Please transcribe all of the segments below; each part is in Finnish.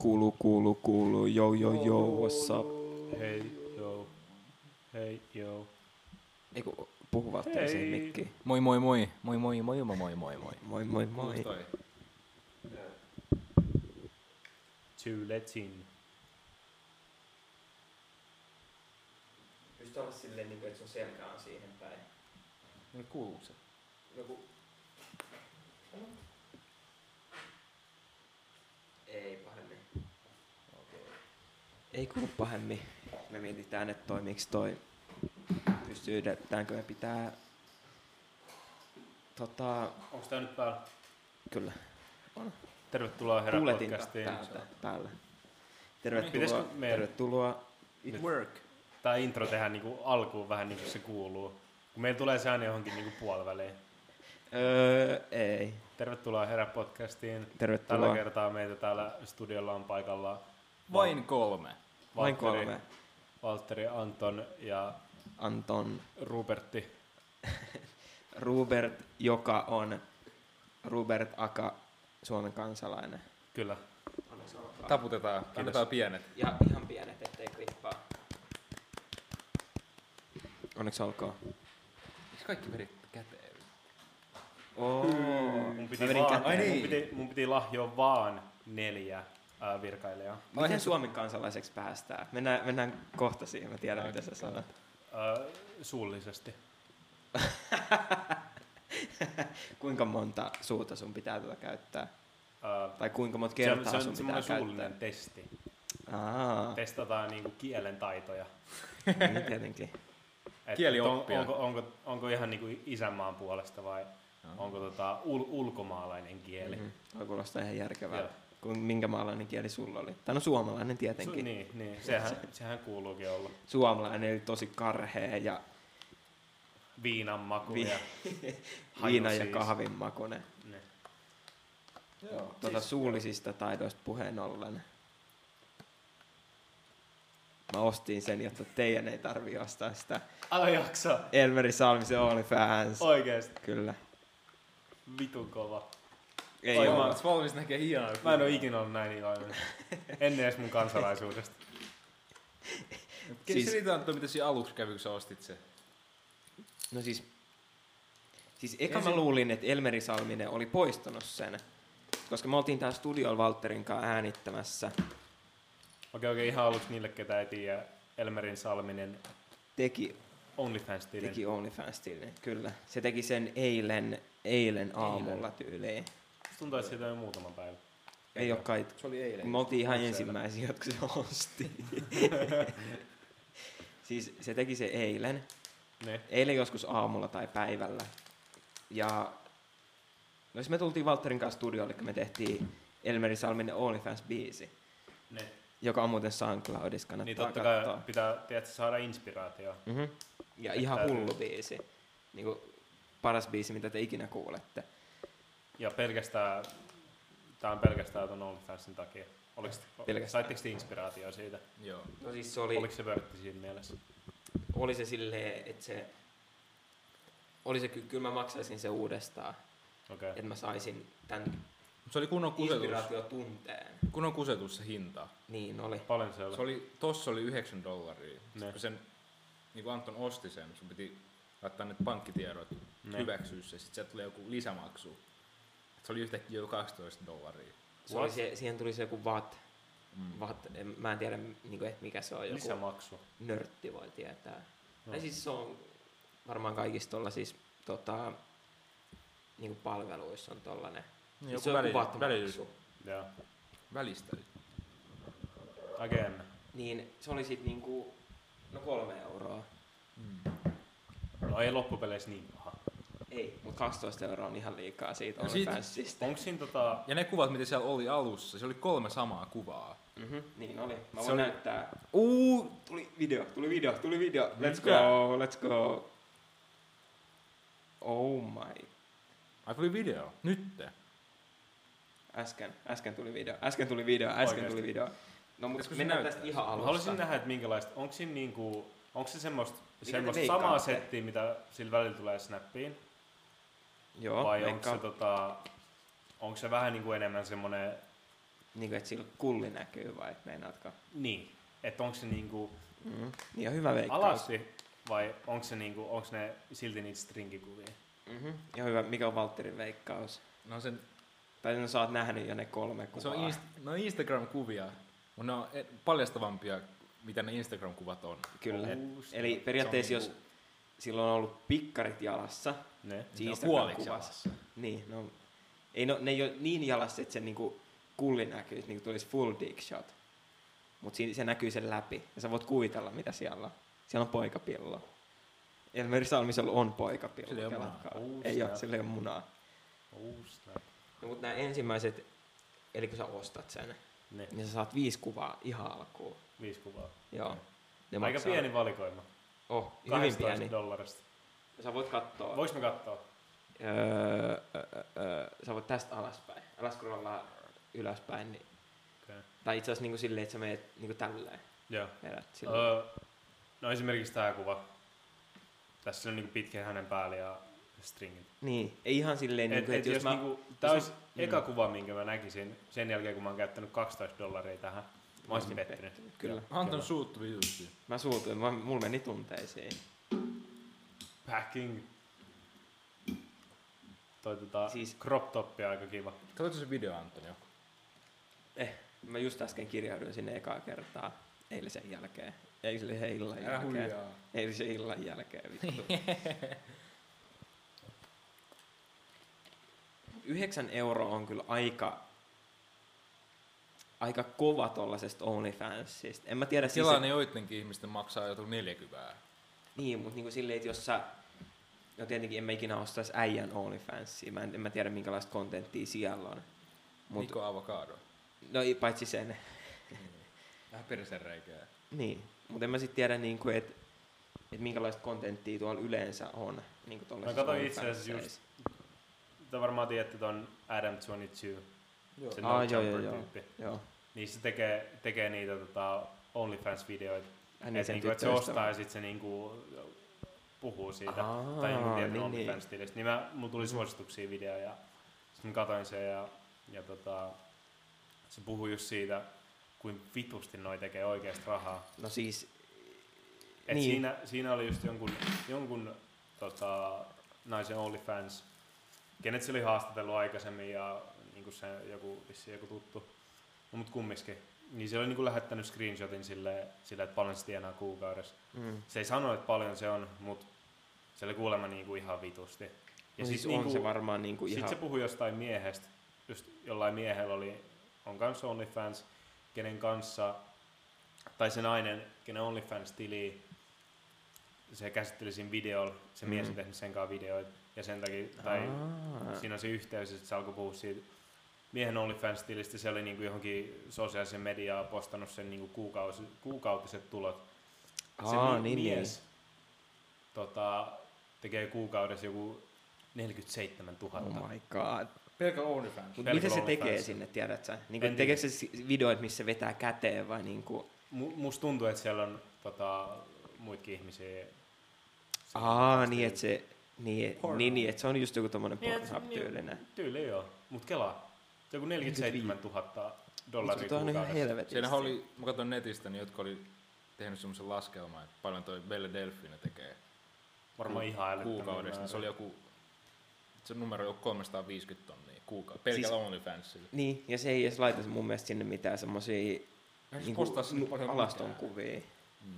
Kuuluu, kuuluu, kuuluu. Yo, yo, yo, what's up? Hei, joo. Hei, joo. Eiku, puhu vaan siihen Hei. mikkiin. Moi moi moi. Moi moi moi moi moi moi moi. Moi, moi, moi. Toi. To let in. Pystyt olla silleen, niin että sun selkä on siihen päin. Niin kuuluu se. Joku... Ei Ei kuulu pahemmin. Me mietitään, että toimiks toi. Pystyydetäänkö me pitää... Tota, Onko tää nyt päällä? kyllä. Tervetuloa Herra Tuuletin Podcastiin. päältä, päällä. Tervetuloa, meidän- tervetuloa. It Nyt. work. Tää intro tehdään niinku alkuun vähän niin kuin se kuuluu. Kun meillä tulee se aina johonkin niinku puoliväliin. Öö, ei. Tervetuloa Herra Podcastiin. Tällä Tervetuloa. kertaa meitä täällä studiolla on paikalla Vain kolme. Vain kolme. Valtteri, Anton ja Anton Rupertti. Rubert, joka on Rubert Aka, Suomen kansalainen. Kyllä. Taputetaan. Annetaan pienet. Ja ihan pienet, ettei klippaa. Onneksi olkoon. Miksi kaikki verit käteen? Oo, Mun piti, vaan, käteen. mun, piti, mun piti lahjoa vaan neljä ää, virkailijaa. Miten Suomen kansalaiseksi päästään? Mennään, mennään kohta siihen, mä tiedän mitä sä sanot. Ää, suullisesti. Kuinka monta suuta sun pitää tuota käyttää? Ää, Tai kuinka monta se on, kertaa se on sun pitää semmoinen käyttää? suullinen testi. Aa, Testataan niinku kielen taitoja. niin tietenkin. Et Kielioppia. On, onko, onko, onko ihan niinku isänmaan puolesta vai onko tota ul, ulkomaalainen kieli? Mm-hmm. Toi kuulostaa ihan Joo. järkevältä. Kun, minkä maalainen kieli sulla oli? Tai no suomalainen Su, tietenkin. niin, niin. Sehän, sehän kuuluukin olla. Suomalainen eli tosi karhea ja Viinan maku Vi- ja viina ja siis. kahvin makunen. ne. Joo. Tuota suullisista taidoista puheen ollen. Mä ostin sen, jotta teidän ei tarvi ostaa sitä. Älä jaksa. Elmeri Salmisen OnlyFans. Oikeesti. Kyllä. Vitun kova. Ei Oi, ole. mä- valmis näkee hienoa. Mä en oo ikinä ollut näin iloinen. Ennen edes mun kansalaisuudesta. Siis-. Selitä Antto, mitä siinä aluksi kävi, kun sä ostit se. No siis, siis eka Ensin- mä luulin, että Elmeri Salminen oli poistanut sen. Koska me oltiin täällä studiolla Valtterin kanssa äänittämässä. Okei, okei, ihan aluksi niille, ketä ei tiedä. Elmerin Salminen Teki, OnlyFans-tilin. teki OnlyFans-tilin, kyllä. Se teki sen eilen, eilen aamulla tyyliin. Tuntuu, että siitä on jo muutama päivä. Ei ole kai, Se oli eilen. me oltiin ihan ensimmäisiä, jotka se osti. siis se teki se eilen. Ne. Eilen joskus aamulla tai päivällä. Ja no siis me tultiin Valtterin kanssa studiolle, kun me tehtiin Elmeri Salminen OnlyFans-biisi, Ne. joka on muuten SoundCloudissa, kannattaa Niin totta katsoa. kai pitää, tiedätkö, saada inspiraatioa. Mm-hmm. Ja ihan hullu biisi. Niin kuin paras biisi, mitä te ikinä kuulette. Ja pelkästään, tää on pelkästään ton OnlyFansin takia. Oliko, saitteko te inspiraatioa siitä? Joo. No siis se oli, Oliko se vörtti siinä mielessä? oli se silleen, että se... Oli se, ky- kyllä mä maksaisin se uudestaan, Okei. että mä saisin tämän Se oli kunnon kusetus. inspiraatiotunteen. Kunnon kusetus se hinta. Niin oli. Paljon se oli. Se oli, tossa oli 9 dollaria. Ne. Sitten kun sen, niin kuin Anton osti sen, sun piti laittaa ne pankkitiedot, Ne. hyväksyä se, sitten sieltä tuli joku lisämaksu. Se oli yhtäkkiä jo 12 dollaria. Se oli se, siihen tuli se joku VAT. Mm. VAT en- mä en tiedä, niin kuin, että mikä se on. Joku Lisämaksu. nörtti voi tietää. No. Ja siis se on varmaan kaikissa tuolla siis tota, niin kuin palveluissa on tollanen. Niin, Siis se joku on väli, joku välitys, VAT-maksu. Joo. välistä. Again. Niin se oli sit niinku, no kolme euroa. Mm. No ei loppupeleissä niin. Ei, mutta 12 euroa on ihan liikaa siitä No OnlyFansista. Onko siinä tota... Ja ne kuvat, mitä siellä oli alussa, se oli kolme samaa kuvaa. Mm-hmm, niin oli. Mä Se voin oli- näyttää. Uu, tuli video, tuli video, tuli video. Let's Mikä? go, let's go. Oh my. Ai tuli video. Nytte. Äsken, äsken tuli video, äsken tuli video, äsken Oikeesti? tuli video. No mutta mennään näyttää? tästä ihan Mä alusta. haluaisin nähdä, että minkälaista... Onko siinä niinku... Onko se semmoista, semmoista samaa settiä, mitä sillä välillä tulee snappiin? Joo, vai onko se, tota, onko se vähän niinku enemmän semmoinen Niin kuin, että sillä kulli näkyy vai meinaatko? Niin. Että onko se niinku Mm. Niin on hyvä veikkaus. alasti vai onko se niinku, onks ne silti niitä stringikuvia? Mm-hmm. Ja hyvä, mikä on Valtterin veikkaus? No, sen, Tai no, sä oot nähnyt jo ne kolme kuvaa. se on inst- no Instagram-kuvia, mutta ne on e- paljastavampia, mitä ne Instagram-kuvat on. Kyllä. Just. Eli periaatteessa jos niinku- silloin on ollut pikkarit jalassa, Ne. Ne siinä on jalassa. Niin, no, ei, no, ne ei ole niin jalassa, että se niinku kulli näkyy, että niinku tulisi full dick shot. Mutta se näkyy sen läpi, ja sä voit kuvitella, mitä siellä on. Siellä on poikapillo. Elmeri Salmisella on poikapillo. Sillä ei ole munaa. Ei ole, sillä ei ole munaa. No, mutta nämä ensimmäiset, eli kun sä ostat sen, Ne. niin sä saat viisi kuvaa ihan alkuun. Viisi kuvaa. Joo. Ne Aika maksaa- pieni valikoima. Oh, hyvin 12 pieni. dollarista. Sä voit katsoa. Voinko me katsoa? Öö, öö, öö, sä voit tästä alaspäin. Alas scrollaa ylöspäin. Niin, Okay. tai itse asiassa niinku silleen, että sä meet niinku tälleen. Joo. Vedät silleen. Öö, no esimerkiksi tämä kuva. Tässä on niinku pitkä hänen päällä ja stringit. Niin, ei ihan silleen, Et, niinku, et että jos jos mä... niinku, tää jos olisi mä- eka mm. kuva, minkä mä näkisin sen jälkeen, kun mä oon käyttänyt 12 dollaria tähän. Mä olisin pettynyt. Kyllä. Anton suuttu vitusti. Mä suutuin, mä, mulla meni tunteisiin. Packing. Toi tota, Siis- crop top aika kiva. Katsotko se video, Anton, jo? Eh, mä just äsken kirjauduin sinne ekaa kertaa eilisen jälkeen. Eilisen illan Älä jälkeen. huijaa. Eilisen illan jälkeen, vittu. Yhdeksän euroa on kyllä aika, aika kova tollasesta OnlyFansista. En mä tiedä siis... Kelaa ne joidenkin ihmisten maksaa joku 40. Niin, mutta niinku silleen, että jos sä... No tietenkin en mä ikinä ostaisi äijän OnlyFansia. Mä en, en mä tiedä minkälaista kontenttia siellä on. Mut, Niko Avocado. no paitsi sen. Vähän persereikää. Niin, mutta en mä sitten tiedä, niinku, että et minkälaista kontenttia tuolla yleensä on. Niinku Mä katsoin itse asiassa OnlyFansseissa. Te varmaan tiedätte ton Adam 22, Joo. se Aa, no joo, joo, tyyppi. Joo. Niin se tekee, tekee niitä tota, OnlyFans-videoita. Et sen niinku, et se ostaa ja sitten se niinku puhuu siitä. Aa, tai jonkun tietyn niin, OnlyFans-tilistä. Niin mä, mulla tuli Mhm. suosituksia video ja sitten mä katsoin sen ja, ja tota, se puhuu just siitä, kuin vitusti noi tekee oikeasta rahaa. No siis, Et Niin. siinä, siinä oli just jonkun, jonkun tota, naisen OnlyFans, kenet se oli haastatellut aikaisemmin ja niin se joku, vissiin joku tuttu, no, mutta kumminkin. Niin se oli niin lähettänyt screenshotin sille, sille, että paljon se tienaa kuukaudessa. mm. Se ei sano, että paljon se on, mutta se oli kuulemma niin kuin ihan vitusti. ja Ja siis sit on niinku- se varmaan niinku Sitten ihan... se puhui jostain miehestä, just jollain miehellä oli, on kanssa OnlyFans, kenen kanssa, tai se nainen, kenen OnlyFans-tili, se käsitteli siinä videolla, se mies Mm. on tehnyt sen kanssa videoita, ja sen takia, tai Aa. siinä on se yhteys, että se alkoi puhua siitä miehen OnlyFans-tilistä, se oli niinku johonkin sosiaalisen mediaan postannut sen niinku kuukausi, kuukautiset tulot. Se Aa, niin, niin. mies tota, tekee kuukaudessa joku 47 000. Oh my god. Pelkä OnlyFans. Mut mitä se tekee sinne, tiedät sä? Niinku, tekeekö se videoita, missä vetää käteen vai niinku... Mu- musta tuntuu, että siellä on tota, muitakin ihmisiä. Aa, niin että se... Niin, niin, niin, että se on just joku tommonen Niin, Pornhub-tyylinen. Tyyli joo. Mut kelaa. Joku 47 000 dollaria Mutta on ihan kuukaudessa. helvetisti. Siinähän oli, mä katsoin netistä, niin jotka oli tehnyt semmoisen laskelman, että paljon toi Belle Delfine tekee Varmaan ihan älyttömän kuukaudessa. Niin se oli joku, se numero joku 350 tonnia kuukausi. Pelkällä Siis- OnlyFansilla. Niin, ja se ei edes laita mun mielestä sinne mitään semmosia Eihän se niinku, alaston kuvia. Mm.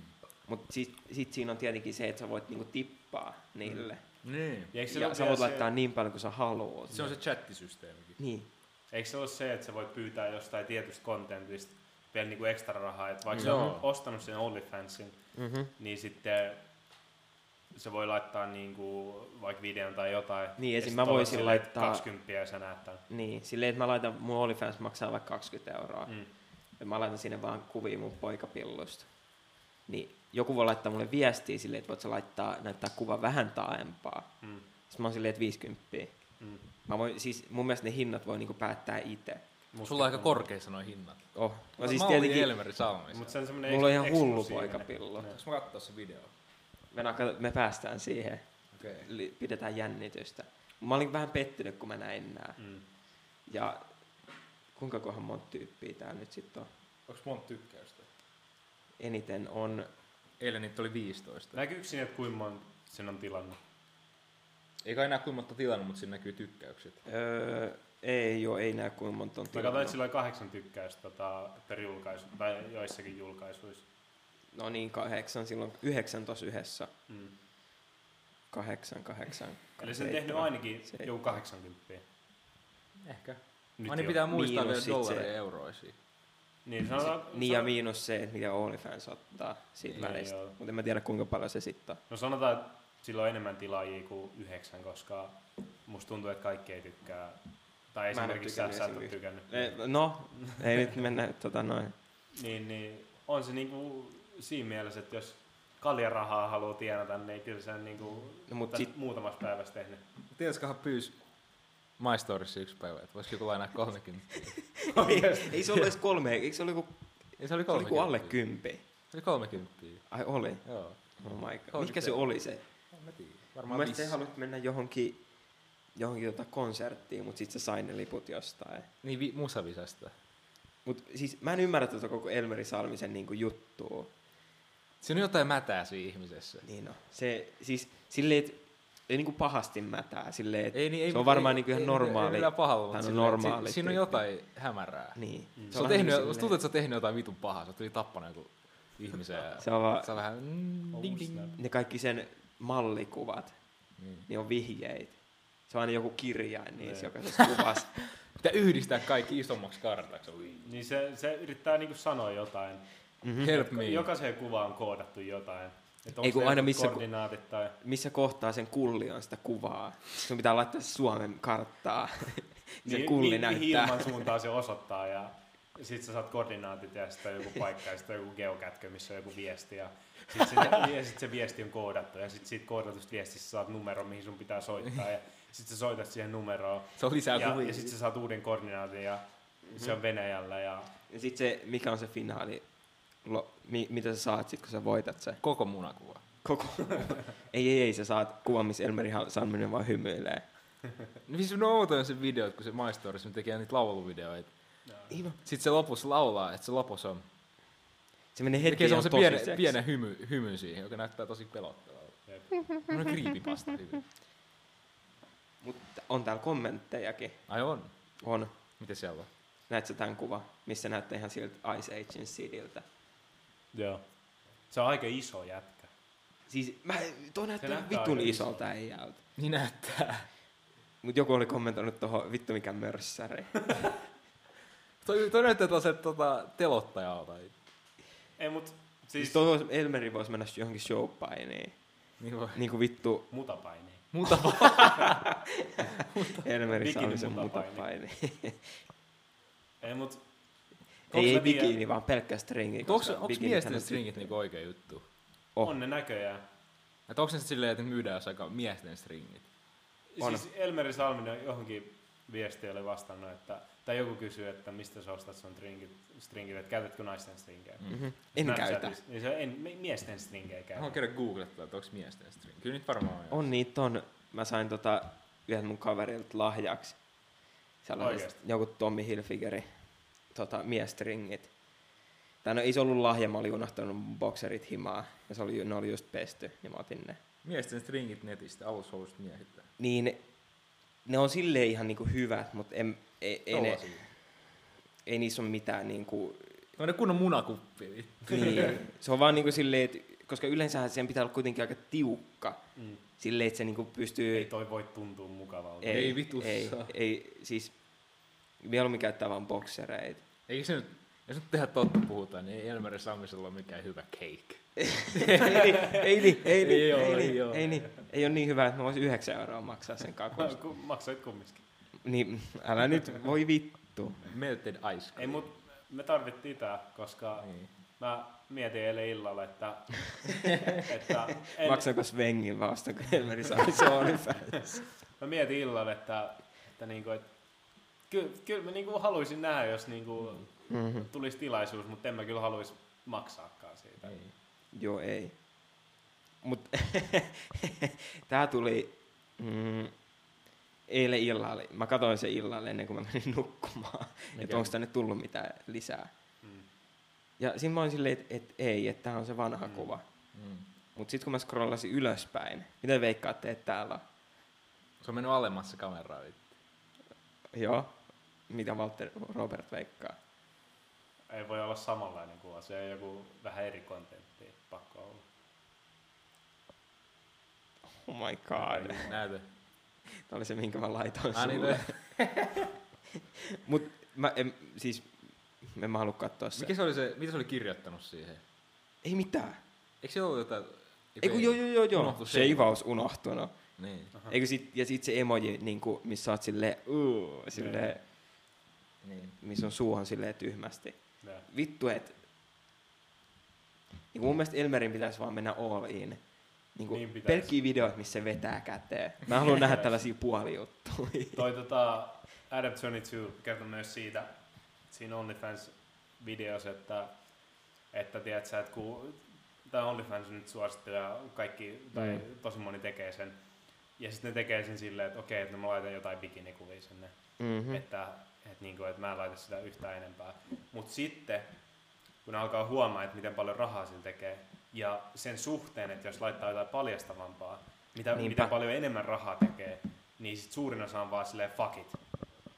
Mutta sit, sit siinä on tietenkin se, että sä voit niinku tippaa niille. Niin. Ja, Ja sä voit se, laittaa niin paljon kuin sä haluat. Se on se chattisysteemikin. Niin. Eikö se ole se, että sä voit pyytää jostain tietystä kontentista vielä niinku ekstra rahaa, että vaikka Joo. sä oot ostanut sen OnlyFansin, Mm-hmm. niin sitten se voi laittaa niinku vaikka videon tai jotain. Niin, esim. mä voisin laittaa- 20 ja sä näet tämän. Niin, silleen, että mä laitan, mun OnlyFans maksaa vaikka 20 euroa. Mm. Ja mä laitan sinne vaan kuvia mun poikapillusta. Niin joku voi laittaa mulle viestiä silleen, että voit sä laittaa, näyttää kuva vähän taaempaa. Mm. Sitten mä oon silleen, että 50. Mm. Mä voin, siis mun mielestä ne hinnat voi niinku päättää itse. Musta Sulla on aika korkeissa noin hinnat. Oh. No Mä siis olin tietenkin, Elmeri Salmissa. Mut se on semmonen mulla on ihan hullu. Niin. Voinko mä katsoa se video? Me, me päästään siihen. Okay. Pidetään jännitystä. Mä olin vähän pettynyt, kun mä näin nää. Mm. Ja kuinka kohan monta tyyppiä täällä nyt sitten on? Onko monta tykkäystä? Eniten on, Eilen niitä oli 15. Näkyykö siinä, että kuinka monta sen on tilannut? Ei kai enää kuinka monta tilannut, mutta siinä näkyy tykkäykset. öö, ei oo, ei näe kuinka monta on Mä katsoin, että tilannut. sillä oli kahdeksan tykkäystä tota, per julkaisu, tai joissakin julkaisuissa. No niin, kahdeksan, silloin yhdeksän tos yhdessä. Mm. Kahdeksan, kahdeksan. Eli se on tehnyt ainakin Se- joku 80. Ehkä. Nyt Aina jo. pitää muistaa vielä se- dollaria ja euroisia. Niin, sanotaan, Niin ja miinus se, että mitä OnlyFans ottaa siitä Niin, välistä. joo. Mutta en mä tiedä kuinka paljon se sitten on. No sanotaan, että sillä on enemmän tilaajia kuin yhdeksän, koska musta tuntuu, että kaikki ei tykkää. Tai esimerkiksi sä, tykännyt sä et ole tykännyt. No, ei nyt mennä tota noin. Niin, niin on se niinku siinä mielessä, että jos kaljarahaa haluaa tienata, niin kyllä se on niinku No, mut sit- muutamassa päivässä tehnyt. Tiedätköhän pyys My Storissa yksi päivä, että voisiko joku lainaa 30. ei, ei se ollut edes kolme, eikö se ollut joku, Ei se oli se oli 30. joku alle kympi? Se oli 30. Ai oli? Joo. Oh my god. Mikä se. oli se? Mä tiedä. Mä Varmaan viisi. sä haluat mennä johonkin, johonkin tota konserttiin, mutta sit sä sai ne liput jostain. Niin vi- musavisasta. Mut siis mä en ymmärrä tota koko Elmeri Salmisen niinku juttua. Siinä on jotain mätää siinä ihmisessä. Niin no. Se siis silleen, että ei niinku pahasti mätää. Silleen, et, Ei, niin, ei, se on varmaan ei, niinku ihan ei, normaali. Ei, ei millään pahalla, mutta no silleen, normaali si- siinä on jotain hämärää. Niin. Mm. Se on tehnyt, niinku musta tuntuu, että se on tehnyt jotain vitun pahaa. Se on tuli tappanut joku ihmisen ja Se on vaan, se on vähän mm, Oh, ding ding. ne kaikki sen mallikuvat, Niin. niin on vihjeitä. Se on aina joku kirjain niissä Niin. jokaisessa kuvassa. Pitää yhdistää kaikki isommaksi kartaksi. Niin se, se yrittää niinku sanoa jotain. Mm-hmm. Help me. Jokaiseen kuvaan on koodattu jotain. Että Ei, kun aina missä- koordinaatit tai... Missä kohtaa sen kulli on sitä kuvaa. Sun pitää laittaa Suomen karttaa. se niin, kulli mi- mihin näyttää. ilman suuntaan se osoittaa ja sit sä saat koordinaatit ja sitten joku paikka ja sitten joku geokätkö, missä on joku viesti ja sitten se, ja sit se viesti on koodattu ja sitten siitä koodatusta viestistä saat numero, mihin sun pitää soittaa ja sitten sä soitat siihen numeroon Se on lisää ja, kuvia. ja sitten sä saat uuden koordinaatin ja se on Venäjällä ja Ja sit se, mikä on se finaali, lo, mi, mitä sä saat sit, kun sä voitat se? Koko munakuva. Koko. ei, ei, ei, sä saat kuvan, missä Elmeri Salminen vaan hymyilee. No siis on outoja se video, kun se My Stories tekee niitä lauluvideoita. No, Sitten se lopussa laulaa, että se lopussa on. Se menee Tekee hetki ihan semmoisen pienen, pienen hymy, hymyn siihen, joka näyttää tosi pelottavalta. On creepypasta hyvin. Mutta on täällä kommenttejakin. Ai on? On. Miten siellä on? Näet sä tämän kuva, missä näyttää ihan siltä Ice Agein Sidiltä. Joo. Se on aika iso jätkä. Siis mä, toi näyttää näyttää vitun isolta äijältä. Niin näyttää. Mut joku oli kommentoinut tohon, vittu mikä mörssäri. Toi, toi näyttää tällaiselta tota, telottajalta. Ei mut Siis, siis siis Elmeri voisi mennä johonkin showpainiin. Niin voi. Niinku vittu mutapaini. Muuta Elmeri Salmisen mutapaini. mutapaini. Ei mut... ei, ei bikini, vaan pelkkä stringi. onko, miesten stringit niinku oikea juttu? Oh. On ne näköjään. Että onko se sitten silleen, että ne myydään jos aika miesten stringit? On. Siis Elmeri Salminen johonkin viesti oli vastannut, että, tai joku kysyy, että mistä sä ostat sun stringit, stringit että käytätkö naisten stringejä? Mm. Mhm. En käytä. Snapchatissa. Niin se en, mi- miesten stringejä Mä käytä. haluan käydä googlettaa, että onko miesten stringit. Kyllä nyt varmaan on. On niitä on. Mä sain tota yhden mun kaverilta lahjaksi. Sellaiset Oikeesti? joku Tommy Hilfigeri tota, miestringit. Tai no ei se ollut lahja, mä olin unohtanut mun bokserit himaa. Ja se oli, ne oli just pesty, ja mä otin ne. Miesten stringit netistä, alushousut miehiltä. Niin ne on silleen ihan niinku hyvät, mutta en, ei, ei, ne, ei niissä ole mitään niinku... No ne kunnon munakuppi. vittu. Niin, se on vaan niinku silleen, että koska yleensähän sen pitää olla kuitenkin aika tiukka. Mm. Silleen, että se niinku pystyy... Ei toi voi tuntua mukavalta. ei, Ei vitussa. Ei, ei, siis mieluummin käyttää vaan boksereita. Eikö se nyt, jos nyt tehdä totta puhutaan, niin ei Elmeri Sammisella ole mikään hyvä cake. ei, niin, ei, niin, ei, Ei niin, oo, ei, ei niin, ei, niin, ei ole niin hyvä, että mä voisin yhdeksän euroa maksaa sen kakusta. Ku- Maksoit kumminkin. niin, älä nyt, voi vittu. Melted ice cream. Ei mut me tarvittiin tää, koska Niin. mä mietin eilen illalla, että, että en, Maksaako Svengin vasta, kun Helmeri saa se OnlyFans? mä mietin illalla, että, että niinku, et, kyllä, kyllä mä niinku haluaisin nähdä, jos niinku Mm-hmm. tulisi tilaisuus, mutta en mä kyllä haluaisi maksaakaan siitä. Ei. Joo, ei. Mut tää tuli, mm, eilen illalla, mä katsoin sen illalla ennen kuin mä menin nukkumaan, että onko tänne tullut mitään lisää. Mm. Ja siinä mä olin silleen, että et, ei, että tämä on se vanha Mm. kuva. Mm. Mutta sitten kun mä scrollasin ylöspäin, mitä veikkaatte, että täällä on? Se on mennyt alemmas se kamera. vittu. Joo, mitä Walter Robert veikkaa? Ei voi olla samanlainen kuva, se on joku vähän eri kontentti, pakko olla. Oh my god. Näytä. Tämä oli se, minkä mä laitoin Ah, niin, sulle. Mut mä en, siis, en mä halua katsoa se. Mikä se oli se, mitä se oli kirjoittanut siihen? Ei mitään. Eikö se ollut jotain... Ei kun joo, joo, joo, joo. Sheivaus unohtunut. Niin, Aha. Eikö sit, ja sit se emoji, niinku, missä oot silleen, uh, silleen, niin. missä on suuhan silleen tyhmästi. Joo. Vittu, et... Niin mun mielestä Elmerin pitäisi vaan mennä all in. Niin Niin niin pelkkiä videoita, missä se vetää käteen. Mä haluan nähdä Pitäis. tällaisia puolijuttuja. Toi tota, Adam 22 kertoi myös siitä, siinä OnlyFans-videossa, että, että tiedät sä, että kun tämä OnlyFans nyt suosittu ja kaikki, tai Mm. tosi moni tekee sen, ja sitten ne tekee sen silleen, että okei, että mä laitan jotain bikinikuvia sinne, Mm-hmm. mm. Että, että, niinku, että mä en laita sitä yhtään enempää. Mutta sitten, kun alkaa huomaa, että miten paljon rahaa sillä tekee, ja sen suhteen, että jos laittaa jotain paljastavampaa, mitä, Niinpä. mitä paljon enemmän rahaa tekee, niin sit suurin osa on vaan silleen fuck it.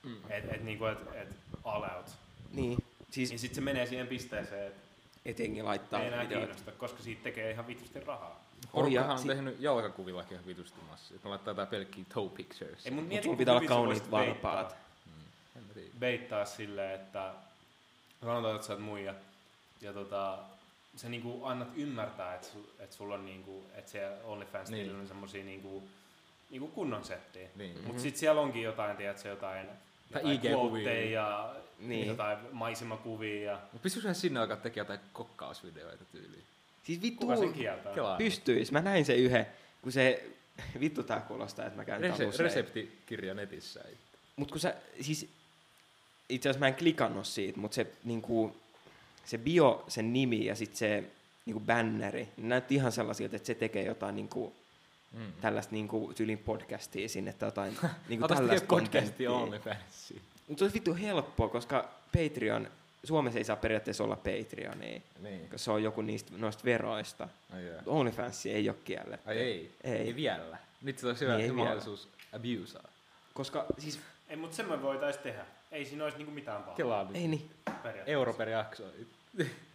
Mm. Et, et, niinku, et, et all out. Niin, siis Niin sit se menee siihen pisteeseen, että etenkin laittaa ei enää videoita. kiinnosta, koska siitä tekee ihan vitusti rahaa. Porukkahan ja on si- tehnyt jalkakuvillakin ihan vitusti massia. Että ne laittaa jotain pelkkiä toe pictures. Ei, mut Mut sulla pitää olla kauniit varpaat. Beittaa silleen, että sanotaan, että sä oot muija, ja tota, sä niinku annat ymmärtää, että, sul, että sulla on niinku, että se OnlyFans Niin. on semmosia niinku, niinku kunnon settiä. Niin. Mut sit siellä onkin jotain, tiedätkö, jotain, Tai jotain IG-kuvia. ja Niin. jotain maisemakuvia. Ja Mut pystyisikö sinne alkaa tekemään jotain kokkausvideoita tyyliin? Siis vittu, kuka sen kieltää? Kelaa. pystyis. Mä näin se yhden, kun se, vittu tää kuulostaa, että mä käyn Rese- usein. reseptikirja netissä. Mut kun sä, siis, itse asiassa mä en klikannut siitä, mutta se niinku, se bio, sen nimi ja sitten se niinku banneri, ne näytti ihan sellaisilta, että se tekee jotain niinku, Mm. tällaista niinku tyylin podcastia sinne tai jotain niinku tällaista tekee podcastia. OnlyFansiin. Mutta se olisi vittu helppoa, koska Patreon, Suomessa ei saa periaatteessa olla Patreonia, Niin. koska se on joku niistä noista veroista. Ai, joo. OnlyFans ei ole kielletty. Ai ei. Ei. Ei vielä. Nyt se olisi hyvä Niin, ei mahdollisuus abusea. Koska siis, Ei, mutta sen me voitais tehdä. Ei siinä olisi niinku mitään pahaa. Kelaa nyt. ei niin. Euro per jakso.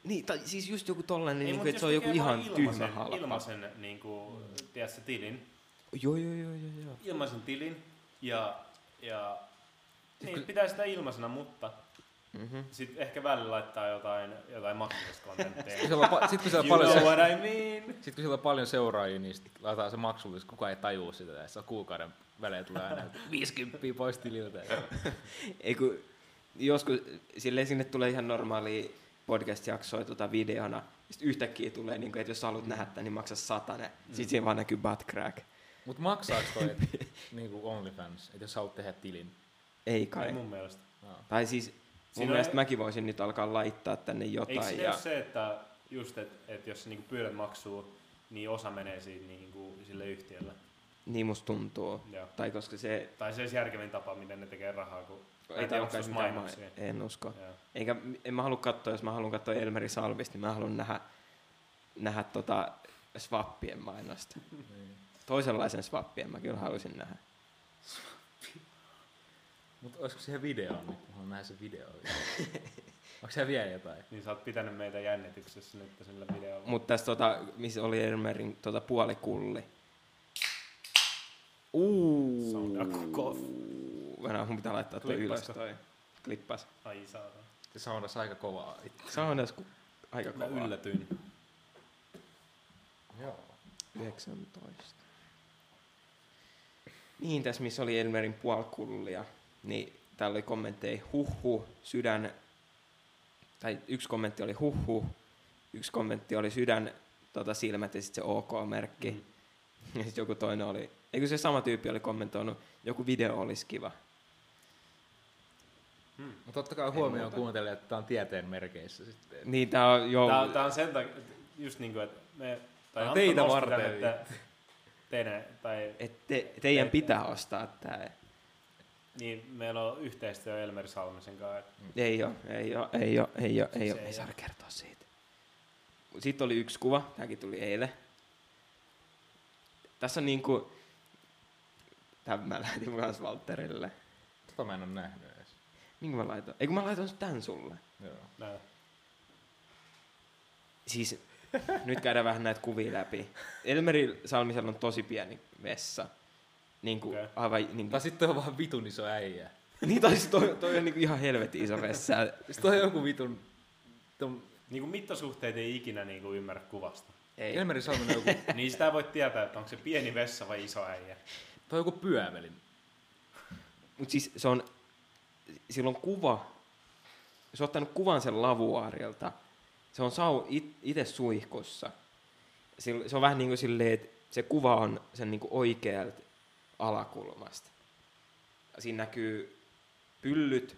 Niin, tai siis just joku tollanen, Ei, niin kuin, että se on joku ihan vaan tyhmä ilmaisen, halpa. Ilmaisen, niinku, tiedätkö, tilin. Joo, joo, joo, joo, joo. Ilmaisen tilin. Ja, ja niin, pitää sitä ilmaisena, mutta Mm-hmm. sitten ehkä välillä laittaa jotain, jotain maksullista kontenttia. Sitten kun siellä on, pa- sit, kun siellä on paljon se, I mean? sit, kun siellä on paljon seuraajia, niin sit laitetaan se maksullisesti, kukaan ei tajua sitä. Ja se on kuukauden välein tulee aina 50 pois tililtä. Ei kun joskus, silleen sinne tulee ihan normaali podcast-jaksoja tota videona, sitten yhtäkkiä tulee, niin kuin, että jos haluat nähdä tämän, niin maksa satanen. Mm. Sitten siinä vaan näkyy butt crack. Mut maksaako toi et, niinku OnlyFans, että jos haluat tehdä tilin? Ei kai. Ei mun mielestä. No. Tai siis Siinä on- mielestä mäkin voisin nyt alkaa laittaa tänne Eikö jotain. siinä Ja, ole se, että just, että et jos niinku pyydät maksua, niin osa menee siitä niinku sille yhtiölle. niin musta tuntuu. Joo. Tai koska se Tai se olisi järkevin tapa, miten ne tekee rahaa, kun ei tämä mainoksia. ma- En usko. Joo. Eikä, en mä halua katsoa, jos mä haluan katsoa Elmeri Salvista, niin mä haluan nähdä, nähdä tota swappien mainosta. Niin. Toisenlaisen swappien mä kyllä haluaisin nähdä. Mut olisiko siihen video nyt? Mä haluan nähdä se video. Onko siellä vielä jotain? Niin sä oot pitänyt meitä jännityksessä nyt sillä videolla. Mutta tässä tota, missä oli Elmerin tota puolikulli. Uuu. Sound of cough. Venä, mun pitää laittaa toi ylös toi. Klippas. Ai saatana. Se soundas aika kovaa. Se edes ku- aika Mä kovaa. yllätyin. Joo. 19. Niin, tässä missä oli Elmerin puolikullia, niin täällä oli kommentteja huhhu, sydän, tai yksi kommentti oli huhhu, yksi kommentti oli sydän, tota, silmät ja sitten se OK-merkki. Mm. Ja sitten joku toinen oli, eikö se sama tyyppi oli kommentoinut, joku video olisi kiva. Hmm. Mutta totta kai huomioon muuta. kuuntele, että tää on tieteen merkeissä sitten. Niin tää on jo... Tää, tää on sen takia, just niinku, että me... Tai teitä varten, tän, että teidän, tai Et te, teidän Ei. pitää ostaa tää. Niin, meillä on yhteistyö Elmeri Salmisen kanssa. Ei oo, ei oo, ei oo, ei oo, ei oo. ei Ei saa kertoa siitä. Sitten oli yksi kuva, tämäkin tuli eilen. Tässä on niinku, tämän mä lähetin kans Valterille. Tota mä en oo nähnyt edes. Minkä mä laitoin? Ei kun mä laitoin tän sulle. Joo. Näin. Siis nyt käydään vähän näitä kuvia läpi. Elmeri Salmisella on tosi pieni vessa. Niin kuin Okei. aivan niin kuin, Tai sitten on vaan vitun iso äijä. niin tai siis toi, toi on niin kuin ihan helvetin iso vessa. Sitten on joku vitun... Ton Niin kuin mittasuhteet ei ikinä niin kuin ymmärrä kuvasta. Ei. Elmeri Salminen joku, Niin sitä voi tietää, että onko se pieni vessa vai iso äijä. toi on joku pyövelin. Mut siis se on, silloin kuva, se on ottanut kuvan sen lavuaarilta. Se on sau itse suihkussa. Sil- Se on vähän niin kuin silleen, että se kuva on sen niin kuin oikealta alakulmasta. Siinä näkyy pyllyt,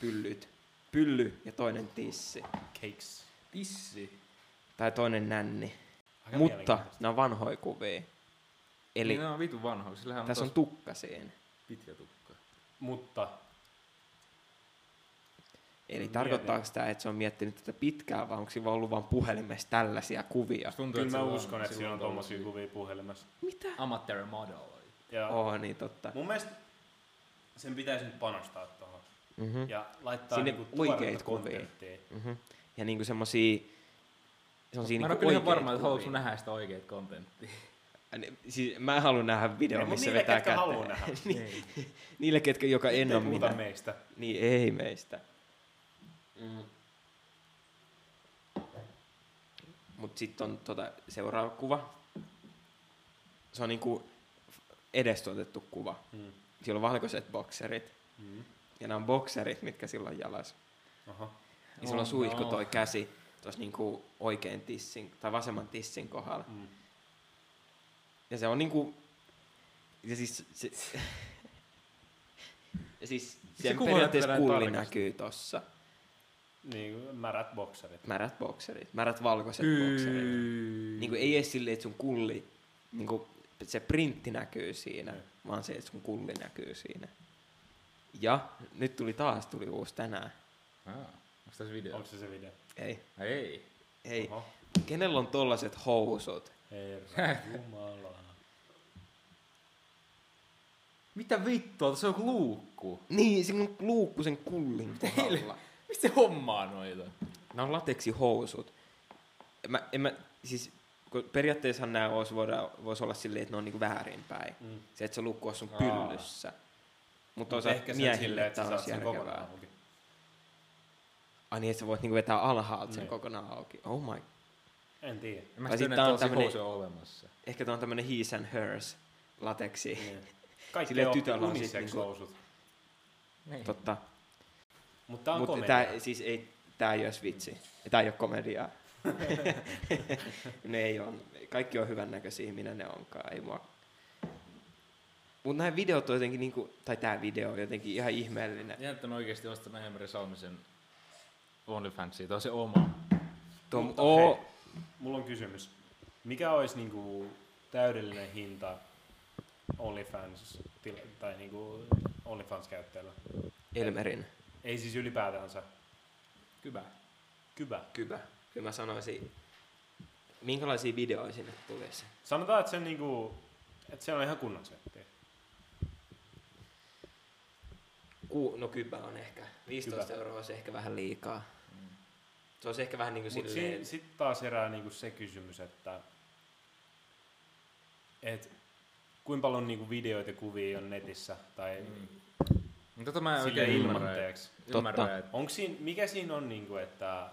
pyllyt, pylly ja toinen tissi. Cakes. Tissi. Tai toinen nänni. Aika Mutta nämä on vanhoja kuvia. Eli ne on vitun vanhoja. Sillähän on tässä on tukka siinä. pitkä tukka. Mutta Eli Mietin. tarkoittaako tämä, että se on miettinyt tätä pitkään, vai onko sillä ollut vain puhelimessa tällaisia kuvia? Tuntuu, kyllä että mä uskon, että siinä on tommosia kuvia puhelimessa. Mitä? Amateur model. Ja Oo, niin totta. mun mielestä sen pitäisi nyt panostaa tuohon. Mm-hmm. Ja laittaa Sinne niinku oikeita kuvia. Mm-hmm. Ja niinku semmosia... Semmosia Mä en niinku ole kyllä varma, että haluatko nähdä sitä oikeet kontenttia. Siis mä en halua nähdä video, Ei, mut missä niille, vetää ketkä käteen. nähdä. Ei. Niille, ketkä joka en ole minä. meistä. Niin, ei meistä. Mm. Mut sitten on tota, seuraava kuva. Se on niinku edestuotettu kuva. Hmm. Siellä on valkoiset bokserit. Hmm. Ja nämä on bokserit, mitkä sillä on jalas. Oho. Ja sillä on Oh, suihku no. toi käsi tuossa niinku oikein tissin, tai vasemman tissin kohdalla. Hmm. Ja se on niinku... Ja siis... Se, ja siis sen kuva periaatteessa kulli tarkasti. näkyy tossa. Niin kuin märät bokserit. Märät bokserit. Märät valkoiset bokserit. Niinku ei edes silleen, että sun kulli... Niinku se printti näkyy siinä, Mm. vaan se, että sun kulli näkyy siinä. Ja nyt tuli taas tuli uusi tänään. Ah, onko tässä video? Onko se se video? Ei, Ei. ei. Oho. Kenellä on tollaset housut? Herra Jumala. Mitä vittua, se on joku luukku. Niin, siinä on luukku sen kullin kohdalla. Mistä se hommaa noita? Nämä on lateksihousut. Mä, en mä, siis, kun periaatteessa nämä vois, voida, vois olla silleen, että ne on niinku väärinpäin. Mm. Se, että se lukko on sun Aa. pyllyssä. Mutta Mut osa ehkä se miehille silleen, että sä saat sen järkevää. kokonaan auki. Ai niin, että sä voit niinku vetää alhaalta sen Niin. kokonaan auki. Oh my. En tiedä. Mä Tai sit sit tiedä, tää on tämmönen- housuja olemassa. Ehkä tämä on tämmönen he's and hers lateksi. Niin. Kaikki Silleen otti tytöllä on sit unisex niinku- housut. Niin. Totta. Mutta tää on Mutta komedia. tää, siis ei, tää ei olisi vitsi. Tää ei ole komediaa. Ne ei on. Kaikki on hyvän näköisiä, minä ne onkaan. Ei mua. Mut nämä videot on jotenkin niinku, tai tää video on jotenkin ihan ihmeellinen. Jättänyt oikeesti ostanut Emre Salmisen OnlyFansia, on se oma. Tuo, Mutta oo, hei. Mulla on kysymys. Mikä olisi niinku täydellinen hinta OnlyFans tai niinku OnlyFans-käyttäjällä? Elmerin Ei siis ylipäätänsä. Kybä. Kybä. kybä. Kyllä mä sanoisin, minkälaisia videoita sinne tulisi. Sanotaan, että se, niinku, että se on ihan kunnon setti. Ku, no kybä on ehkä. 15 Kybä. euroa olisi ehkä vähän liikaa. Mm. Se olisi ehkä vähän niin kuin Mutta silleen, sitten taas herää niinku se kysymys, että et, kuinka paljon niinku videoita ja kuvia on netissä tai Mm. Mutta tota mä en oikein ilman- ymmärrä. Onko siinä, mikä siinä on, niinku, että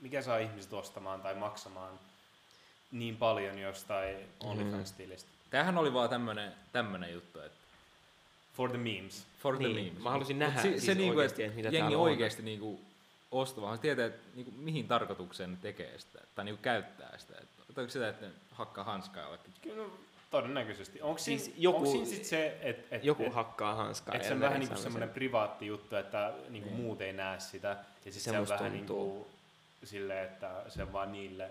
mikä saa ihmiset ostamaan tai maksamaan niin paljon jostain OnlyFans-tilistä? tämähän oli vaan tämmönen, tämmönen juttu, että For the memes. for the Niin, memes. mä halusin Mut nähdä se, siis se niinku, oikeesti, että että mitä jengi oikeesti niinku ostaa, vaan se tietää, että niinku, mihin tarkoitukseen ne tekee sitä, tai niinku käyttää sitä. Että, otaanko sitä, että ne hakkaa hanskaa jollekin? Kyllä no, todennäköisesti. Onko Siis siinä, joku- onko siinä sit se, että et, joku et, hakkaa hanskaa. et se on vähän niinku semmoinen privaatti juttu, että niinku Niin. muut ei näe sitä. Ja sitten Se se on vähän tuntuu. niinku silleen, että se vaan niille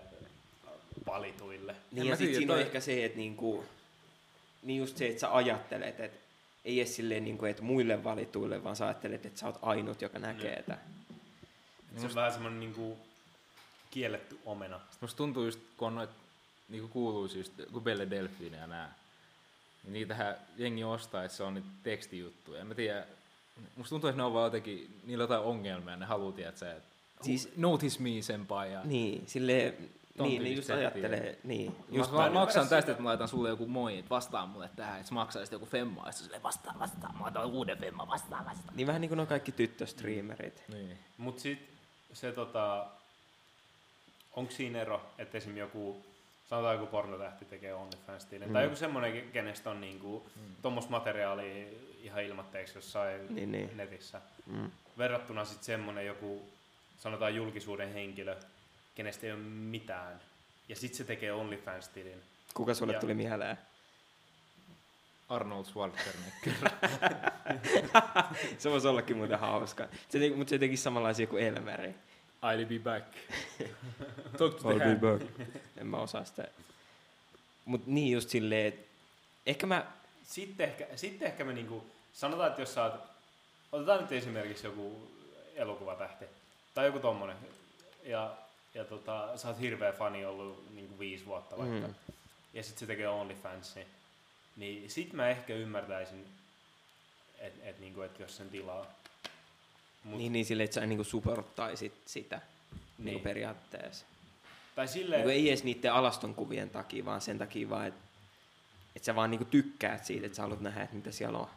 valituille. Niin En ja mä sit tiedä, siinä on ehkä se, että niinku, niin just se, että sä ajattelet, että ei edes silleen, niin kuin, että muille valituille, vaan sä ajattelet, että sä oot ainut, joka näkee Niin. tätä. Se on vähän semmoinen niinku kielletty omena. Sitten musta tuntuu just, kun on noit niinku kuuluisi just, kun Belle Delfine ja nää, niin niitähän jengi ostaa, että se on niitä tekstijuttuja. En mä tiedä, musta tuntuu, että ne on vaan jotenkin, niillä on jotain ongelmia, ne haluaa, tiedät sä, että Siis- notice me senpai ja Niin, silleen, Ton niin, niin just ajattelee, niin. Just mä, mä maksan tästä, sitä. että mä laitan sulle joku moi, että vastaa mulle tähän, että maksaisit joku femmaa, ja sille vastaa, vastaa, mä laitan uuden femman, vastaa, vastaa. niin vähän niin kuin nuo kaikki tyttöstreamerit. Niin. Mut sit se tota, onko siinä ero, että esim. joku, sanotaan joku pornotähti tekee OnlyFans-tilin, Mm. tai joku semmonen, kenestä on niinku tuommoista materiaalia ihan ilmatteeksi jossain Niin, niin. netissä. Mm. Verrattuna sitten semmonen joku, sanotaan julkisuuden henkilö, kenestä ei ole mitään, ja sitten se tekee OnlyFans-tilin. Kuka sulle Ja- tuli mieleen? Arnold Schwarzenegger. Se voisi ollakin muuten hauska. Se teki, mutta se teki samanlaisia kuin Elmeri. I'll be back. Talk to the hand. back. En mä osaa sitä. Mut niin just silleen, että ehkä mä, Sitten ehkä, sitten ehkä me niinku, sanotaan, että jos sä oot, otetaan nyt esimerkiksi joku elokuvatähti, tai joku tommonen, ja, ja tota, sä oot hirveä fani ollut niinku viisi vuotta vaikka, Mm. ja sit se tekee OnlyFansin, niin sit mä ehkä ymmärtäisin, että et, niinku, et jos sen tilaa. Mut, niin, niin silleen, että sä niinku supporttaisit sitä niin. Niin. Niinku periaatteessa. tai Niinku silleen, ei edes niiden alastonkuvien takia, vaan sen takia vaan, että et sä vaan niinku tykkäät siitä, että sä haluat nähdä, että mitä siellä on.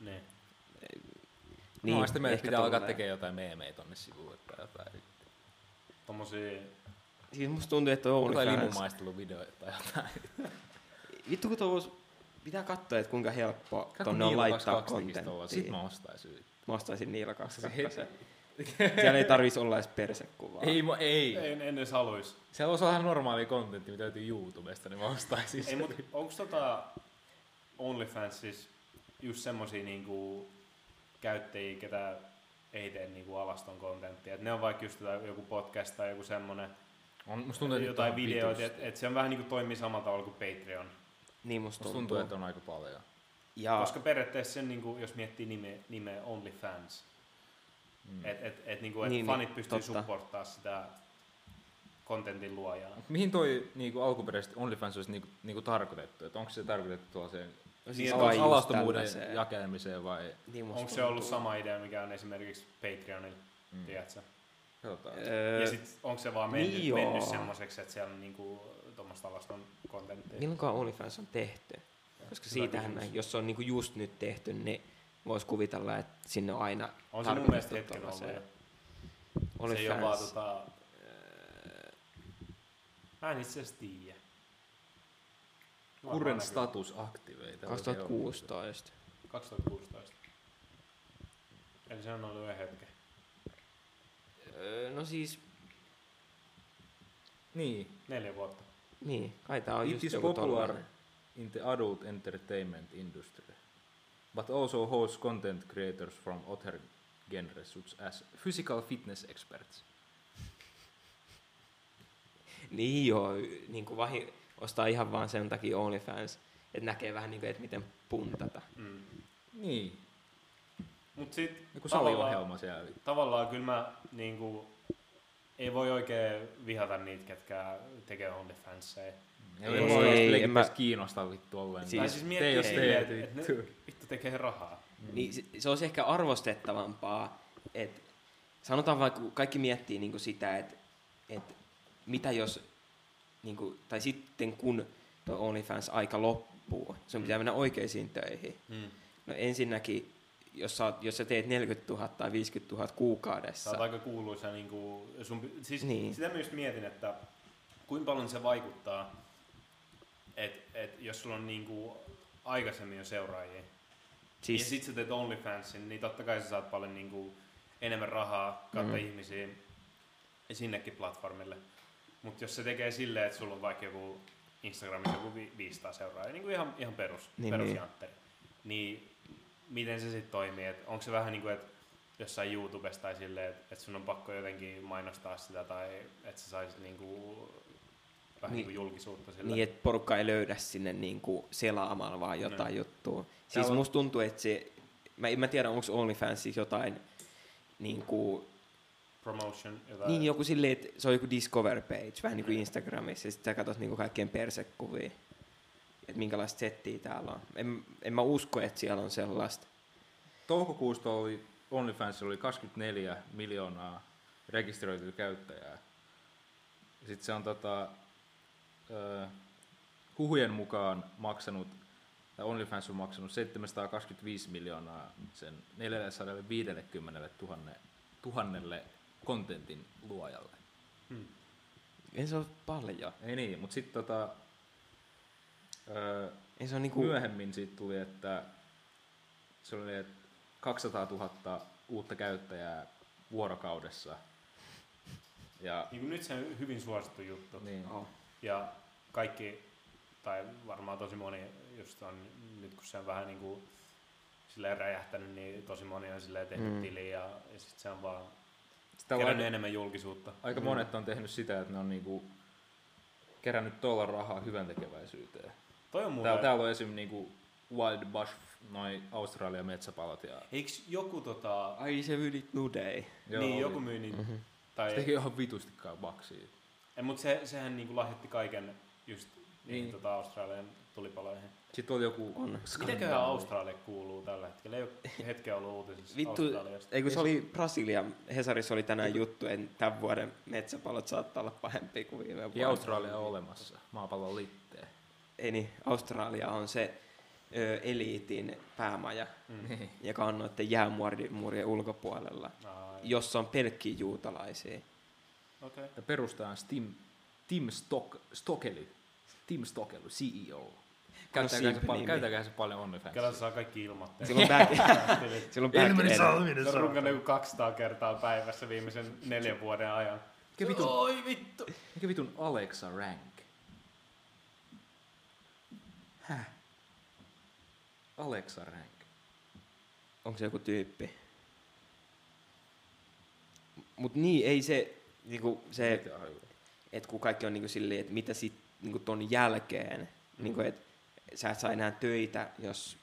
niin. Niin, no, sitten meidän ehkä pitää alkaa tekemään jotain meemejä tonne sivulle tai jotain. tommosia, Siis musta tuntuu, että on Jotain limumaisteluvideoita tai jotain. Vittu kun tuo pitää katsoa, että kuinka helppo Kato tonne on laittaa 22 tekisi tuolla, Sit kontenttia. mä ostaisin. Mä ostaisin Niila Se 22. heti- Siellä ei tarvis olla edes persekuvaa. Ei, mä, ei. en, en edes haluis. Se on ihan normaali kontentti, mitä löytyy YouTubesta, niin mä ostaisin Ei, sen. mut onks tota OnlyFans siis just semmosia niinku käyttäjiä, ketä ei tee niinku alaston kontenttia. Et ne on vaikka just jotain, joku podcast tai joku semmonen, On, musta tuntuu, että jotain videoita, että et se on vähän niinku toimii samalla tavalla kuin Patreon. Niin musta Musta tuntuu. tuntuu, että on aika paljon. Ja Koska periaatteessa sen, niinku, jos miettii nimeä, nimeä OnlyFans, Mm. että et, et, niinku, et Niin, fanit niin, pystyy totta. supporttaa sitä kontentin luojaa. Mihin toi niinku, alkuperäisesti OnlyFans olisi niinku, niinku tarkoitettu? Et onko se tarkoitettu tuollaiseen no Niin, just alastomuuden tällaiseen. jakelemiseen vai? Niin Onko se ollut sama idea, mikä on esimerkiksi Patreonilla, Mm. tiedätkö? Katsotaan. Öö, Ja sit onko se vaan mennyt, niin mennyt semmoiseksi, että siellä on niinku tuommoista alaston kontenttia? Milloinkaan OnlyFans on tehty? Koska Hyvä siitähän, kysymys. näin, jos se on niinku just nyt tehty, niin voisi kuvitella, että sinne on aina On se mun tarkoitettu mielestä hetken ollut jo. Se ei ole vaan OnlyFans. tota... Mä en itse asiassa tiedä. Current näkyy. status activate. 2016. 2016. Eli se on ollut yhden hetken. Öö, no siis, Niin. Neljä vuotta. niin, kai tää on It just is joku popular tollainen. in the adult entertainment industry, but also hosts content creators from other genres such as physical fitness experts. Niin joo, niin kuin vahi, ostaa ihan vaan sen takia OnlyFans, että näkee vähän niin kuin, että miten puntata. Mm. Niin, Mut sit joku saliohjelma siellä. tavallaan kyllä mä niinku, ei voi oikein vihata niitä, ketkä tekee OnlyFanseja. Ei, Ei, ei, ei, en ei mä- kiinnosta vittu ollenkaan. Siis- tai siis miettii jos silleen, teet, että et ne vittu. vittu tekee rahaa. Niin se, se olisi ehkä arvostettavampaa, että sanotaan vaikka, kaikki miettii niin kuin sitä, että, että mitä jos, niin kuin, tai sitten kun tuo OnlyFans-aika loppuu, sun pitää Mm. mennä oikeisiin töihin. Mm. No ensinnäkin, jos sä, jos sä teet 40 000 tai 50 000 Sä kuukaudessa, oot aika kuuluisa, niin kuin, sun, siis Niin. sitä just mietin, että kuinka paljon se vaikuttaa, että et, jos sulla on niin kuin, aikaisemmin jo seuraajia, siis... ja sit sä teet OnlyFansin, niin totta kai sä saat paljon niin kuin, enemmän rahaa kautta Mm. ihmisiä sinnekin platformille. Mutta jos se tekee silleen, että sulla on vaikka joku Instagramissa joku vi- 500 seuraajaa, niin kuin ihan, ihan perus, Niin, niin, niin. niin miten se sitten toimii? Et onko se vähän niin kuin, että jossain YouTubessa tai silleen, että et sun on pakko jotenkin mainostaa sitä tai että sä saisit niinku vähän Niin. niin. kuin julkisuutta sille. Niin, että porukka ei löydä sinne niinku selaamalla vaan jotain No. juttua. Siis on- musta tuntuu, että se, mä, en mä tiedä onko OnlyFansissa jotain, niinku, Promotion, jotain. niin joku silleen, että se on joku discover page, vähän niin kuin Instagramissa, ja sitten sä katsot niinku kaikkien persekuvia, että minkälaista settiä täällä on. En, en mä usko, että siellä on sellaista. Toukokuusta oli OnlyFans oli 24 miljoonaa rekisteröityä käyttäjää. Sitten se on tota, ö, huhujen mukaan maksanut, tai OnlyFans on maksanut 725 miljoonaa sen 450 000, tuhannelle kontentin luojalle. Hmm. Ei se ole paljon. Ei niin, mutta sitten tota, ö, Ei se on niinku, myöhemmin siitä tuli, että se oli että 200 000 uutta käyttäjää vuorokaudessa. Ja Niin kuin nyt se on hyvin suosittu juttu. niin, oh. Ja kaikki, tai varmaan tosi moni, just on, nyt kun se on vähän niin kuin silleen räjähtänyt, niin tosi moni on silleen tehnyt Mm. tili ja, ja sitten se on vaan kerännyt enemmän julkisuutta. aika Mm. monet on tehnyt sitä, että ne on niinku kerännyt tuolla rahaa hyvän tekeväisyyteen. Toi on Täällä, täällä on esim. Niinku Wild Bush, noin Australian metsäpalot ja eikö joku tota, Ai se ylit nudei. Joo, niin oli. joku myy niin, Mhm. tai, se teki ihan vitustikaan baksia. mutta se, sehän niinku lahjoitti kaiken just niin. Niin. tota Australian tulipaloihin. Sitten oli joku On. Mitäköhän. Australia kuuluu tällä hetkellä? Ei ole hetkeä ollut uutisissa Vittu, Australiasta. Ei kun se oli Brasilia, Hesarissa oli tänään juttu, että tämän vuoden metsäpalot saattaa olla pahempia kuin viime Ja vuonna. Australia on olemassa, maapallon litteä. Ei niin, Australia on se ö, eliitin päämaja, Mm. joka on noiden jäämuurien ulkopuolella, Ai, jossa on pelkkiä juutalaisia. Okei. Ja perustaa Tim, Tim Stock, Stockely, Tim Stockely, CEO. Käyttäkää se, nimi. käyttäkää se paljon Kela OnlyFansia. saa kaikki ilmoitteet. Silloin back, silloin back Ilmeni. Salminen Se on runkannut joku 200 kertaa päivässä viimeisen neljän vuoden ajan. Mikä vitun, Oi vittu! mikä vitun Alexa Rank? Häh? Alexa Rank. Onko se joku tyyppi? Mut niin, ei se, niinku se, että kun kaikki on niinku silleen, että mitä sit niinku ton jälkeen, mm. niinku, että sä et saa enää töitä, jos,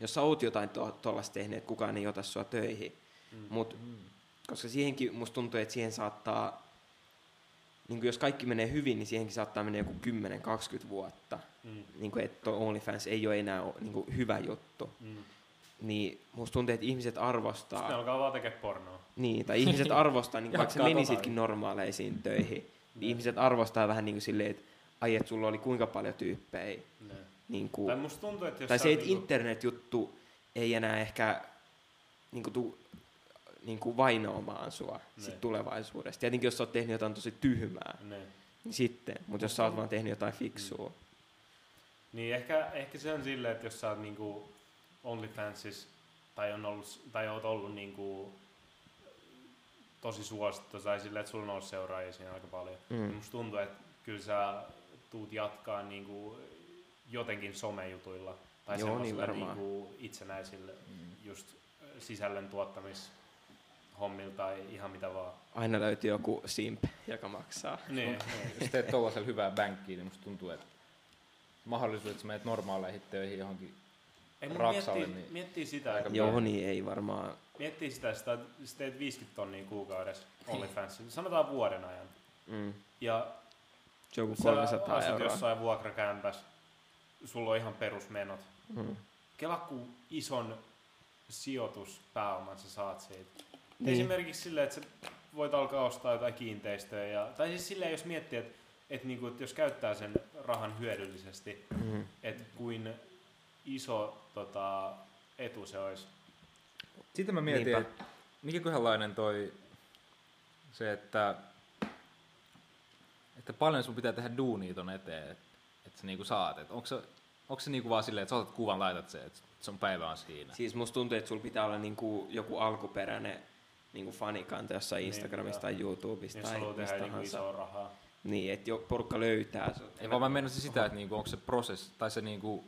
jos sä oot jotain tuollaista to, tehnyt, että kukaan ei ota sua töihin. Mm. Mut, Mm. koska siihenkin musta tuntuu, että siihen saattaa, niinku jos kaikki menee hyvin, niin siihenkin saattaa mennä joku 10-20 vuotta. Mm. Niinku, että toi OnlyFans ei ole enää o- niinku, hyvä juttu. Mm. Niin musta tuntuu, että ihmiset arvostaa... Sitten alkaa vaan tekemään pornoa. Niin, tai ihmiset arvostaa, niin vaikka sä menisitkin normaaleisiin töihin, niin ihmiset arvostaa vähän niin kuin silleen, että ai, että sulla oli kuinka paljon tyyppejä. Ne. Niin kuin, Tai musta tuntuu, että jos tai se, niinku- internetjuttu ei enää ehkä niin kuin, tu, niin kuin vainoamaan sua Ne. sit tulevaisuudessa. Tietenkin, jos sä oot tehnyt jotain tosi tyhmää, Ne. niin sitten. Mutta jos sä oot vaan tehnyt jotain fiksua. Niin ehkä, ehkä se on silleen, että jos sä oot niinku OnlyFansissa tai, on ollut, tai oot ollut niinku tosi suosittu tai silleen, että sulla on ollut seuraajia siinä aika paljon. Mm. Mm. Musta tuntuu, että kyllä sä tuut jatkaa niinku jotenkin somejutuilla tai Joo, niin varmaan. niinku itsenäisillä Mm. just sisällön tuottamis hommilla tai ihan mitä vaan. Aina löytyy joku simp, joka maksaa. Niin, niin. Jos teet tollasella hyvää bankkiä, niin musta tuntuu, että mahdollisuus, että sä menet normaaleihin töihin johonkin Ei, Raksalle, miettii, niin- miettii sitä, Aika että Joo, niin ei varmaan. miettii sitä, että sä- sä teet 50 tonnia kuukaudessa OnlyFansilla, sanotaan vuoden ajan. Mm. Ja Se on joku sä 300 asut euroa. jossain vuokrakämpäs, sulla on ihan perusmenot. Mm. Kela ku ison sijoituspääoman sä saat siitä. Niin. Esimerkiksi silleen, että sä voit alkaa ostaa jotain kiinteistöjä. Ja, tai siis silleen, jos miettii, että, että, niinku, että jos käyttää sen rahan hyödyllisesti, Mm. että kuin iso tota, etu se olisi. Sitten mä mietin, Niinpä. että mikä kohdalainen toi se, että, että paljon sun pitää tehdä duunia ton eteen, että, että sä niinku saat. Että onko se, onko se niinku vaan silleen, että sä otat kuvan, laitat se, että sun päivä on siinä. Siis musta tuntuu, että sulla pitää olla niinku joku alkuperäinen niinku fanikanta jossain Niin, Instagramissa joo. tai YouTubessa Jos tai haluaa mistä tehdä niinku tahansa. isoa rahaa. Niin, että jo porukka löytää sut. Ei vaan mä menisin sitä, että niinku, onko se prosessi, tai se niinku,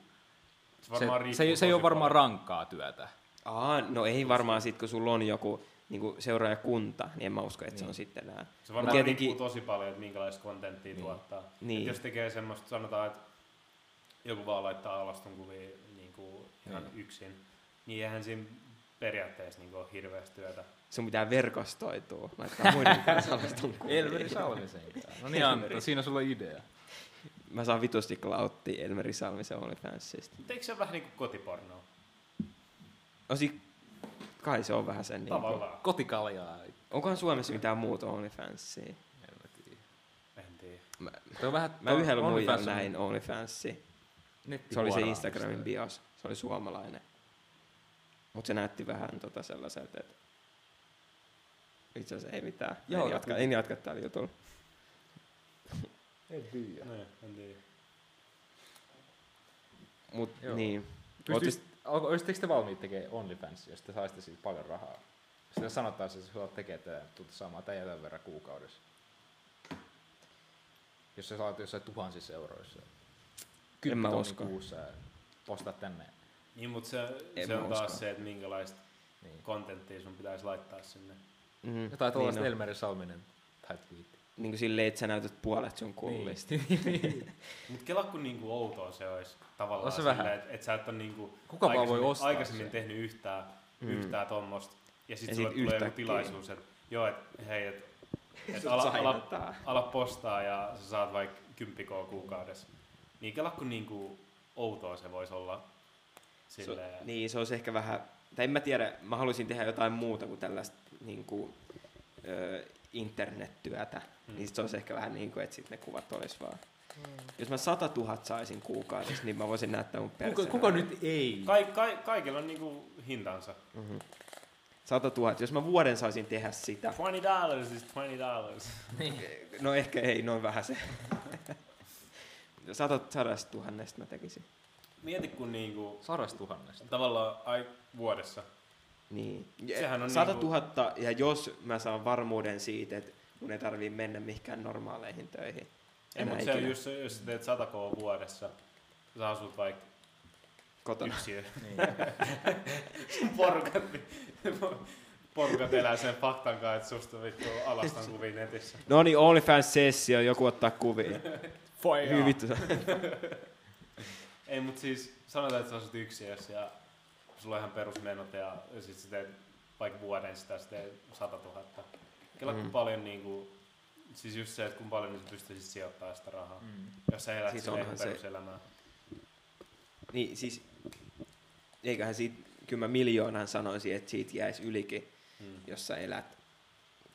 Se, se, se, ei, se ei ole varmaan paljon. rankkaa työtä. Aa, no ei varmaan sit, kun sulla on joku niinku seuraajakunta, niin en mä usko, että se on Niin. sitten enää. Se varmaan tietenkin- riippuu tosi paljon, että minkälaista kontenttia Niin. tuottaa. Niin. Et jos tekee semmoista, sanotaan, että joku vaan laittaa alastonkuvia niin kuin ihan Niin. yksin, niin eihän siinä periaatteessa niin ole hirveästi työtä. Sun pitää verkostoitua, laittaa muiden kanssa alastun kuvia. Elveri Salmisen kanssa. No niin Antta, siinä sulla on idea. Mä saan vitusti klauttia Elmeri Salmisen OnlyFansista. Mutta eikö se ole vähän niin kuin kotipornoa? Osi, kai se on vähän sen niinku. Tavallaan. Kotikaljaa. Onkohan Suomessa mitään muuta OnlyFansia? Helvetti. En tiedä. Mä, Tuo on vähän, mä näin OnlyFansia. Se oli se. Instagramin bios. Se oli suomalainen. Mutta se näytti vähän tota sellaiselta, että itse asiassa ei mitään. Joo, en, jatka, kyllä. en jatka tällä jutulla. En tiedä. Niin, en tiedä. Mut Joo. niin. Pystyis, alko, olisitteko te valmiit tekemään OnlyFans, jos te saisitte siitä paljon rahaa? Sitä sanottaisiin, että sulla tekee, että tulet saamaan tämän verran kuukaudessa. Jos sä saat jossain tuhansissa euroissa. En mä tonnia usko. Kuussa ja postat tänne. Niin, mutta se, En se on taas usko. se, että minkälaista Niin. kontenttia sun pitäisi laittaa sinne. Mm, Jotain tuollaista niin, niin Elmeri Salminen type tweetti. niin kuin silleen, että sä näytät puolet sun kullista. Niin. Mutta kela kun niinku outoa se olisi tavallaan se silleen, että et sä et ole niinku Kuka vaan voi aikaisemmin, ostaa aikaisemmin sen? tehnyt yhtään, Mm. yhtään tommosta. Ja sitten sulle sit tulee joku tilaisuus, että joo, että hei, että et ala, ala, ala, postaa ja sä saat vaikka 10 kuukaudessa. Niin kela kun niinku outoa se voisi olla silleen. So, niin, se olisi ehkä vähän, tai en mä tiedä, mä haluaisin tehdä jotain muuta kuin tällaista niin kuin, ö, internettyötä. Mm. Mm. Niin sit se olisi ehkä vähän niin kuin, että sit ne kuvat olisi vaan. Mm. Jos mä 100 000 saisin kuukaudessa, niin mä voisin näyttää mun Kuka, perseen. kuka nyt ei? Ka, ka, kaikilla on niinku hintansa. Mm-hmm. 100 000. Jos mä vuoden saisin tehdä sitä, 20 dollars is 20 dollars. no ehkä ei, noin vähän se. 100 sadasta tuhannesta mä tekisin. Mieti kun niinku Sadasta tuhannesta. tavallaan ai, vuodessa. Niin. Sehän on 100 niinku- 000, ja jos mä saan varmuuden siitä, että mun ei tarvii mennä mihinkään normaaleihin töihin. Ei, mutta se, ikinä. jos, jos sä teet 100 k vuodessa, sä asut vaikka Kotona. yksiö. Niin. porukat, porukat elää sen faktan kanssa, että susta vittu alastan kuvia netissä. No niin, OnlyFans-sessio, joku ottaa kuvia. Hyvin vittu. Ei, mutta siis sanotaan, että sä asut yksiössä ja sulla on ihan perusmenot ja, ja sit sä teet vaikka vuoden sitä, sä teet 100 000. Kela mm. Paljon niinku, siis just se, että kun paljon niin sä pystyisit sijoittamaan sitä rahaa. Mm. Jos sä elät Siis siis onhan se- peruselämää. Niin siis, eiköhän siitä, kyllä mä miljoonan sanoisin, että siitä jäisi ylikin, Mm. jos sä elät.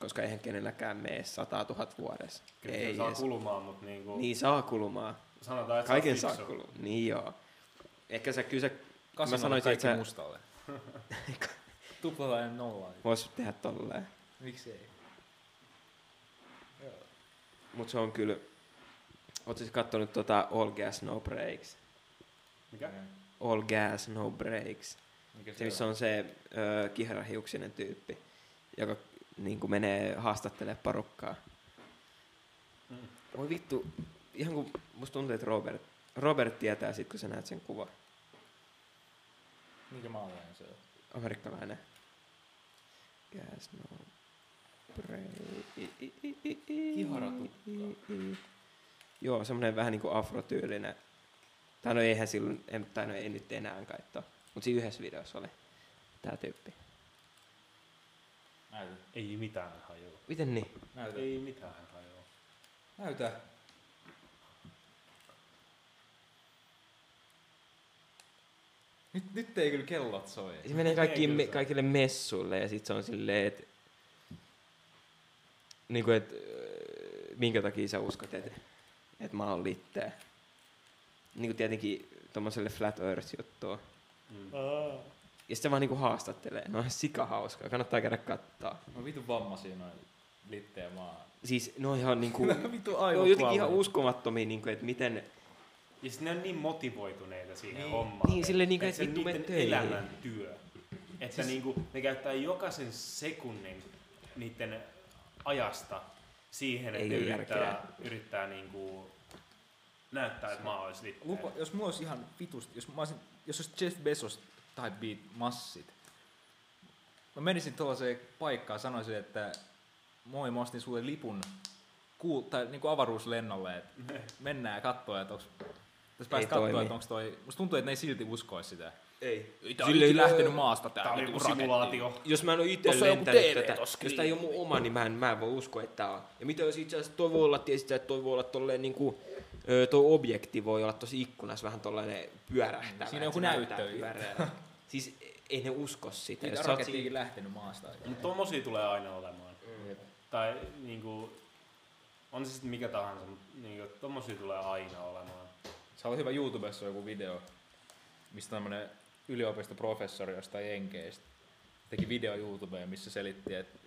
Koska eihän kenelläkään mene 100 000 vuodessa. Kyllä ei saa edes. kulumaan, mutta niinku, Niin saa kulumaan. sanotaan, että Kaiken saa fiksu. kulumaan. Niin joo. Ehkä sä kyllä sä Kasvamaan sanoisin, että sä- mustalle. Tuplata ja nollaa. vois tehdä tolleen. Miksi ei? Joo. Mut se on kyllä, oot siis kattonut tota All Gas No Breaks? Mikä? All Gas No Breaks. Mikä Se, missä on se ö, kiharahiuksinen tyyppi, joka niin kuin menee haastattelemaan porukkaa. Mm. Voi vittu, ihan kun musta tuntuu, että Robert, Robert tietää sit, kun sä näet sen kuvan. Mikä maalainen se on? Amerikkalainen. Gas no Kiharatukka. Joo, semmonen vähän niinku afrotyylinen. Tai no eihän silloin, en, tai no ei nyt enää kaittaa. Mut siinä yhdessä videossa oli tää tyyppi. Näytä. Ei mitään hajua. Miten niin? Näytä. Ei mitään hajua. Näytä. Nyt, nyt ei kyllä kellot soi. Se menee kyllä me, kaikille messuille ja sit se on silleen, että niinku, et, öö, minkä takia sä uskot, että et mä oon litteä. Niinku tietenkin tommoselle Flat Earth-juttua. Mm. Ja sit se vaan niinku haastattelee. No on sika hauskaa, kannattaa käydä kattaa. No vitu vammaisia noin litteä maa. Siis ne on ihan niinku, vitu ne on jotenkin ihan uskomattomia, niinku, että miten, Ja sitten ne on niin motivoituneita siihen Niin. hommaan. Niin, silleen niinku, että vittu, mene töihin. elämän työ. Että siis... niinku, ne käyttää jokaisen sekunnin niiden ajasta siihen, että Ei yrittää, järkeä. yrittää niinku näyttää, että mä olisin litteä. Lupa, jos mulla olisi ihan vitusti, jos, mä olisin, jos olisi Jeff Bezos tai Beat massit, mä menisin tuollaiseen paikkaan, sanoisin, että moi, mä ostin sulle lipun kuul- tai niinku avaruuslennolle, että mennään katsoa, että onks, tässä päästä katsoa, toimi. että onks toi, musta tuntuu, että ne ei silti uskois sitä. Ei. Ei tää Sille on ei lähtenyt maasta tää, Tää oli niinku joku raketti. simulaatio. Jos mä en ole itse on lentänyt tätä, jos tää ei ole mun oma, niin mä en, mä en voi uskoa, että tää on. Ja mitä jos itse asiassa toi voi olla, tietysti, että toi voi olla tolleen niinku, toi objekti voi olla tosi ikkunassa vähän tollainen pyörähtävä. Siinä on joku näyttö. siis ei ne usko sitä. Niitä oot rakettiikin lähtenyt maasta. Mutta tommosia tulee aina olemaan. Jep. Tai niinku, on se sitten mikä tahansa, mutta niinku, tommosia tulee aina olemaan. Se oli hyvä YouTubessa joku video, mistä tämmönen yliopistoprofessori jostain Jenkeistä teki video YouTubeen, missä selitti, että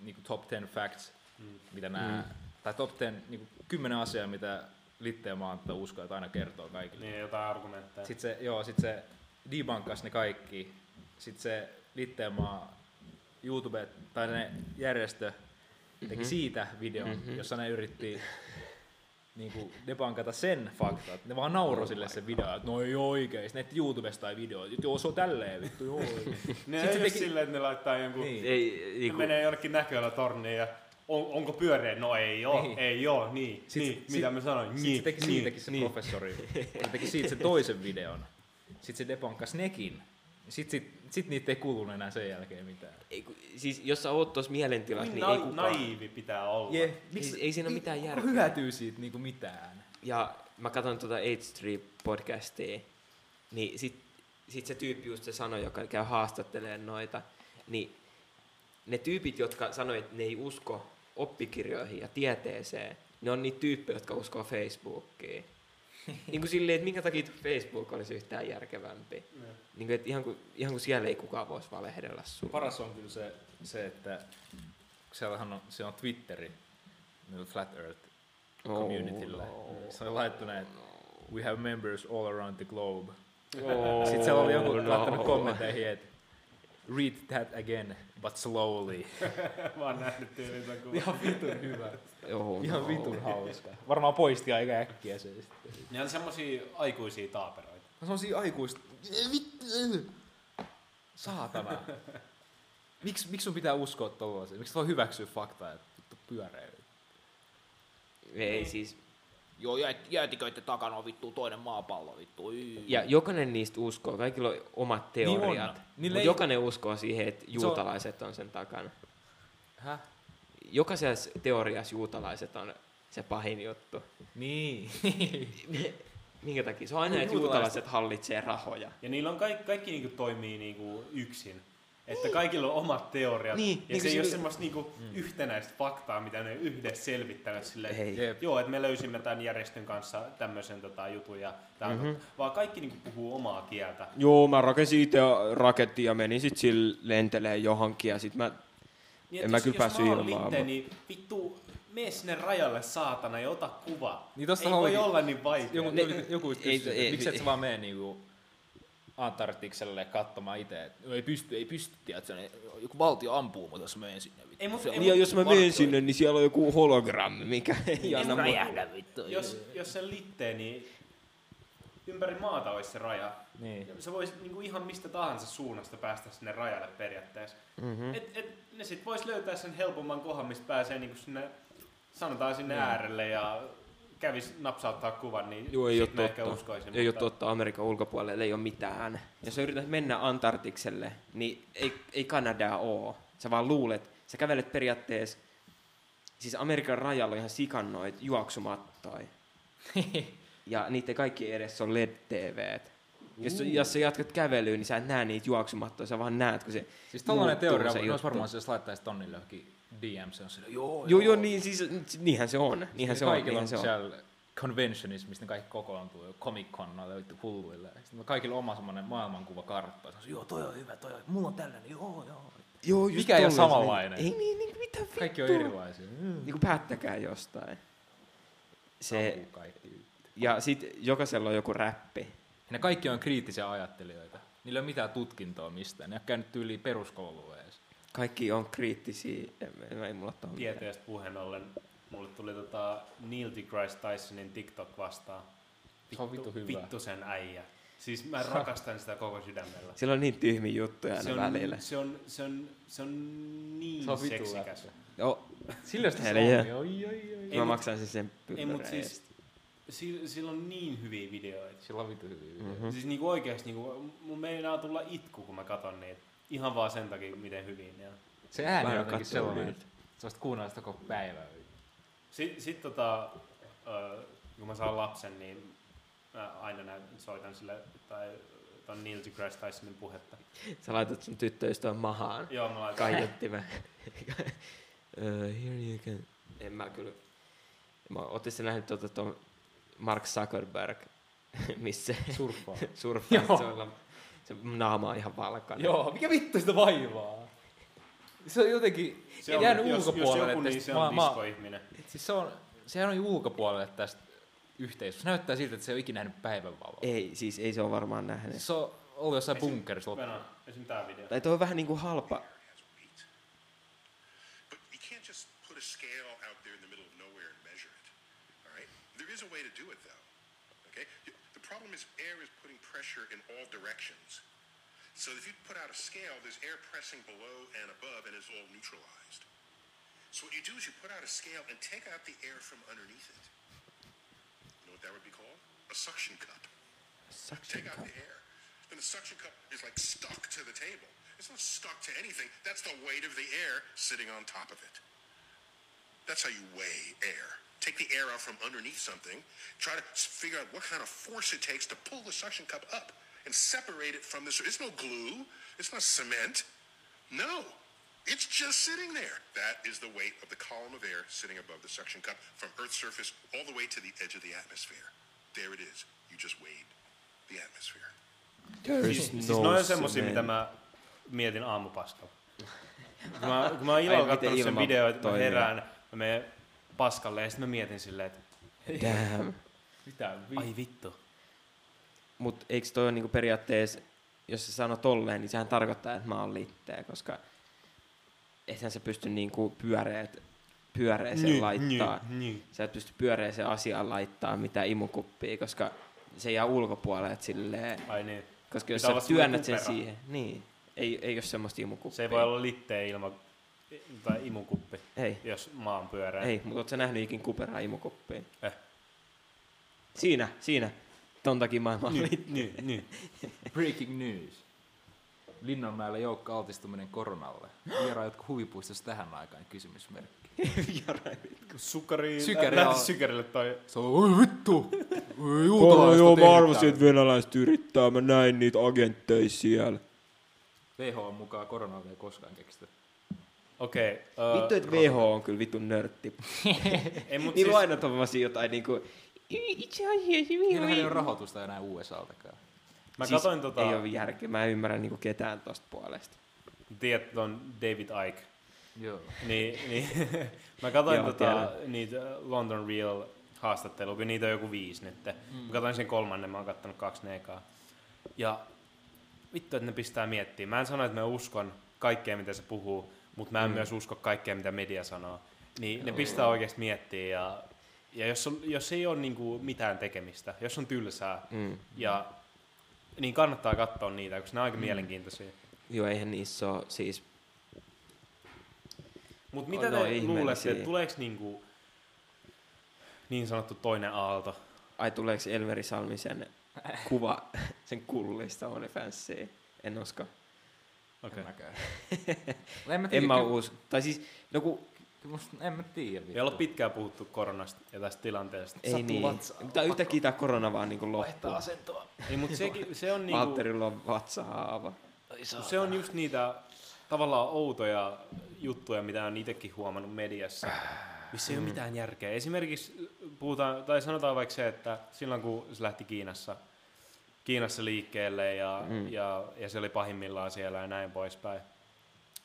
niinku top 10 facts, Mm. mitä nämä, tai top 10, niinku 10 asiaa, mitä Litteen maanta uskoo, että aina kertoo kaikille. Niin jotain argumentteja. Sitten se, joo, sit se debunkas ne kaikki. Sitten se Litteenmaa YouTube, tai ne järjestö teki Mhm. siitä videon, Mhm. jossa ne yritti niinku debunkata sen fakta, että ne vaan nauro Oh sille se video, että no ei oikein. Sitten ne YouTubesta tai video, että joo se on tälleen vittu, joo. Ne ei teki... silleen, että ne laittaa jonkun... Niin. Ei, Ne niinku, menee jonnekin näköillä torniin ja on, onko pyöreä? No ei oo, Niin. ei oo, niin, Sit- niin, sit- mitä mä sanoin? Sitten niin, se teki niin, siitäkin se niin. professori. Se teki siitä sen toisen videon. Sitten se debunkas nekin. Sitten sit, sit niitä ei kuulunut enää sen jälkeen mitään. ei, ku- siis jos sä oot tuossa mielentilassa, Niin niin ei na- kukaan. naivi pitää olla. Yeah. Ei- ei siinä ole mitään järkeä. hyötyy siitä niinku mitään? Ja mä katson tuota H3-podcastia, niin sit, sit se tyyppi just se sanoi, joka käy haastattelemaan noita, niin ne tyypit, jotka sanoi, että ne ei usko oppikirjoihin ja tieteeseen, ne on niitä tyyppejä, jotka uskoo Facebookiin. niin kuin silleen, että minkä takia Facebook olisi yhtään järkevämpi. Niin. Niin kuin, että ihan kuin, ihan kuin siellä ei kukaan voisi valehdella sulle. Paras on kyllä se, se että siellähän on, se on Twitteri, niillä Flat Earth communitylle. Oh, no. Se on laittu näin, että we have members all around the globe. Oh, Sitten siellä oli joku no. laittanut kommentteihin, että read that again, but slowly. Mä oon nähnyt tyylin ton kuvan. Ihan vitun hyvä. Oh, Ihan no. vitun hauska. Varmaan poisti aika äkkiä se sitten. Ne on semmosia aikuisia taaperoita. No semmosia aikuista. Vittu. Saatana. Miksi miks sun pitää uskoa tollasia? Miksi voi hyväksyä faktaa, että vittu pyöreä? Ei siis, Joo, jäät, jäätiköiden takana on vittu toinen maapallo vittu. Ii. Ja jokainen niistä uskoo, kaikilla on omat Niin on. teoriat. Niillä Mutta ei- jokainen uskoo siihen, että on- juutalaiset on sen takana. Häh? Jokaisessa teoriassa juutalaiset on se pahin juttu. Niin. Minkä takia? Se on aina, että Juutalaiset- juutalaiset hallitsee rahoja. Ja niillä on kaikki, kaikki niinku toimii niinku yksin. Että kaikilla on omat teoriat. Niin, ja niin se ei ole sillä- semmoista niinku yhtenäistä faktaa, mitä ne yhdessä selvittävät silleen, että Ei. Joo, että me löysimme tämän järjestön kanssa tämmöisen tota, jutun ja tää on Mhm. totta. Vaan kaikki niinku puhuu omaa kieltä. Joo, mä rakensin itse raketti ja menin sit sillä lentelee johonkin ja sit mä... Niin, En mä kyllä jos päässyt ilmaan, niin vittu, mene sinne rajalle saatana ja ota kuva. Niin ei voi olla niin vaikea. Joku, joku just ei- ei- miksi et ei- sä vaan mene niinku Antarktikselle katsomaan itse, että ei pysty, ei pysty, tiedätkö, joku valtio ampuu mut jos menen sinne. Vittu. Ei, mut- Se ei, Ja jos mä menen sinne, niin siellä on joku hologrammi, mikä ei anna räjähdä vittu. jos, jos sen litee, niin ympäri maata olisi se raja. Niin. Ja Se voisi niinku ihan mistä tahansa suunnasta päästä sinne rajalle periaatteessa. Mm-hmm. Et, et, ne sit vois löytää sen helpomman kohan, mistä pääsee niinku sinne, sanotaan sinne Niin. äärelle ja kävis napsauttaa kuvan, niin Joo, ei oo mä ehkä totta. uskoisin. Ei ole mutta- totta, Amerikan ulkopuolelle ei ole mitään. Jos sä yrität mennä Antarktikselle, niin ei, ei Kanadaa oo. Sä vaan luulet, sä kävelet periaatteessa, siis Amerikan rajalla on ihan sikannoit juoksumattoja. ja niitä kaikki edes on LED-TVt. Jos, jos sä jatkat kävelyä, niin sä et näe niitä juoksumattoja, sä vaan näet, kun se... Siis tollanen muuttuu teoria, se olisi varmaan se, jos laittaisi tonnille johonkin DM, se on sille, joo, Joo, joo, niin, siis, niinhän se on. Niinhän se on, kaikilla niinhän se on. siellä conventionissa, mistä ne kaikki kokoontuu, Comic Con noille hulluille. Sitten kaikilla on oma semmoinen maailmankuvakartta. Se on, joo, toi on hyvä, toi on, mulla on tällainen, joo, joo. Joo, just Mikä ei ole se samanlainen? Ei niin, niin mitä vittua. Kaikki on erilaisia. Mm. Niin kuin päättäkää jostain. Se, ja sit jokaisella on joku räppi. Ja ne kaikki on kriittisiä ajattelijoita. Niillä ei ole mitään tutkintoa mistään. Ne ole käynyt yli peruskoulua. Kaikki on kriittisiä. Ei, ei mulla. Tieteestä puheen ollen, mulle tuli tota Neil deGrasse Tysonin TikTok vastaan. Se on vittu hyvä. Vittu sen äijä. Siis mä rakastan sitä koko sydämellä. Sillä on niin tyhmiä juttuja Se aina on, välillä. se on, se on, se on niin Se on seksikäs. Joo, Sillä sitä se Hei, on. jää. Oi, oi, oi. Ei, mä mut- maksan sen sen Ei, mut siis, sillä, sillä on niin hyviä videoita. Sillä on vitu hyviä videoita. Mhm. Siis niinku oikeesti niinku, mun meinaa tulla itku, kun mä katon niitä. Ihan vaan sen takia, miten hyvin ne on. Se ääni on en jotenkin sellainen, että sä voisit kuunnella sitä koko päivää. Sitten sit tota, ö, kun mä saan lapsen, niin mä aina näin, soitan sille, tai ton Neil deGrasse Tysonin puhetta. Sä laitat sun tyttöystävän mahaan. Joo, mä laitan. Kaiuttimen. uh, here you can... En mä kyllä... Mä ootte nähnyt tuota tuon Mark Zuckerberg, missä se Surffaa. surffaa, Joo. Se, naama on ihan valkoinen. Joo, mikä vittu sitä vaivaa? Se on jotenkin Se on, jäänyt jos, jos ulkopuolelle joku, niin se on mä- diskoihminen. Siis se on, sehän on ulkopuolelle tästä yhteisöstä. Näyttää siltä, että se ei ole ikinä nähnyt päivänvaloa. Ei, siis ei se ole varmaan nähnyt. Se on ollut jossain Esim- bunkerissa. Venä, esim. tää video. Tai toi on vähän niinku halpa. has weight. But you can't just put a scale out there in the middle of nowhere and measure it. All right? There is a way to do it, though. Okay? You- The problem is air is putting pressure in all directions. So if you put out a scale, there's air pressing below and above, and it's all neutralized. So what you do is you put out a scale and take out the air from underneath it. You know what that would be called? A suction cup. Suction Take out the air. Then the suction cup is like stuck to the table. It's not stuck to anything. That's the weight of the air sitting on top of it. That's how you weigh air. Take the air out from underneath something, try to figure out what kind of force it takes to pull the suction cup up and separate it from this. sur- It's no glue. It's not cement. No. It's just sitting there. That is the weight of the column of air sitting above the suction cup from Earth's surface all the way to the edge of the atmosphere. There it is. You just weighed the atmosphere. There Siis, is siis no noin on semmosia, mitä mä mietin aamupaskalla. Kun mä, kun mä oon illalla katsonut sen ilma videon, että mä herään, mä menen paskalle ja sitten mä mietin silleen, että Damn. Mitä ai vittu. Mut eikö toi ole niinku periaatteessa, jos sä sanot tolleen, niin sehän tarkoittaa, että mä oon litteä, koska eihän se pysty niinku pyöreät, pyöreeseen laittaa. niin. Sä et pysty pyöreeseen asiaan laittaa mitään imukuppia, koska se jää ulkopuolelle, silleen, Ai niin. koska jos Pitää sä työnnät sen siihen, niin, ei, ei ole semmoista imukuppia. Se ei voi olla litteen ilma tai imukuppi, Ei, jos maa on pyöreä. ei, mutta sä nähnyt ikin kuperaa imukuppiin? Eh. Siinä, siinä. Ton takia maailma on Niin, niin, niin. Breaking news. Linnanmäellä joukko altistuminen koronalle. Vieraa jotkut huvipuistossa tähän aikaan kysymysmerkki. Sukari, Sykäri lähti on- sykerille toi. Se on, oi vittu! Ei juutalaista joo, mä tehdä arvasin, että täällä. venäläiset yrittää, mä näin niitä agentteja siellä. WHO mukaan korona ei koskaan keksitty. Okei. Okay, Vittu, että WHO on kyllä vittu nörtti. ei, mut Niillä siis, aina tommosia jotain niinku... Itse asiassa Niillähän ei ole rahoitusta enää USAltakaan. mä siis katoin tota, Ei ole järkeä, mä en ymmärrä niinku ketään tosta puolesta. tiedät ton David Icke. Joo. Niin, niin mä katsoin Joo, tota, tiedän. niitä London Real haastatteluja, kun niitä on joku viisi nyt. Mm. Mä katsoin sen kolmannen, mä oon kattonut kaksi neekaa. Ja vittu, että ne pistää miettimään. Mä en sano, että mä uskon kaikkea, mitä se puhuu, mutta mä en mm. myös usko kaikkea, mitä media sanoo. Niin ne pistää oikeasti miettiä ja, ja jos, on, jos ei ole niinku mitään tekemistä, jos on tylsää, Mm. ja, niin kannattaa katsoa niitä, koska ne on aika mm. mielenkiintoisia. Joo, eihän niissä ole siis... Mutta mitä On te no luulette, että tuleeko niinku niin sanottu toinen aalto? Ai tuleeko Elveri Salmisen kuva sen kullista OnlyFansiin? En usko. Okei. En mäkään. en mä En tiedä, mä kyllä- usko. Tai siis, no kun, musta- En mä tiedä. Me ollaan pitkään puhuttu koronasta ja tästä tilanteesta. ei Sattuu niin. vatsaan. Mutta yhtäkkiä tää korona vaan niinku loppuu. asentoa. Ei, mutta sekin, se on niinku, Valtterilla on vatsahaava. se on just niitä tavallaan outoja juttuja, mitä on itsekin huomannut mediassa, missä ei ole mitään järkeä. Esimerkiksi puhutaan, tai sanotaan vaikka se, että silloin kun se lähti Kiinassa, Kiinassa liikkeelle ja, mm. ja, ja se oli pahimmillaan siellä ja näin poispäin.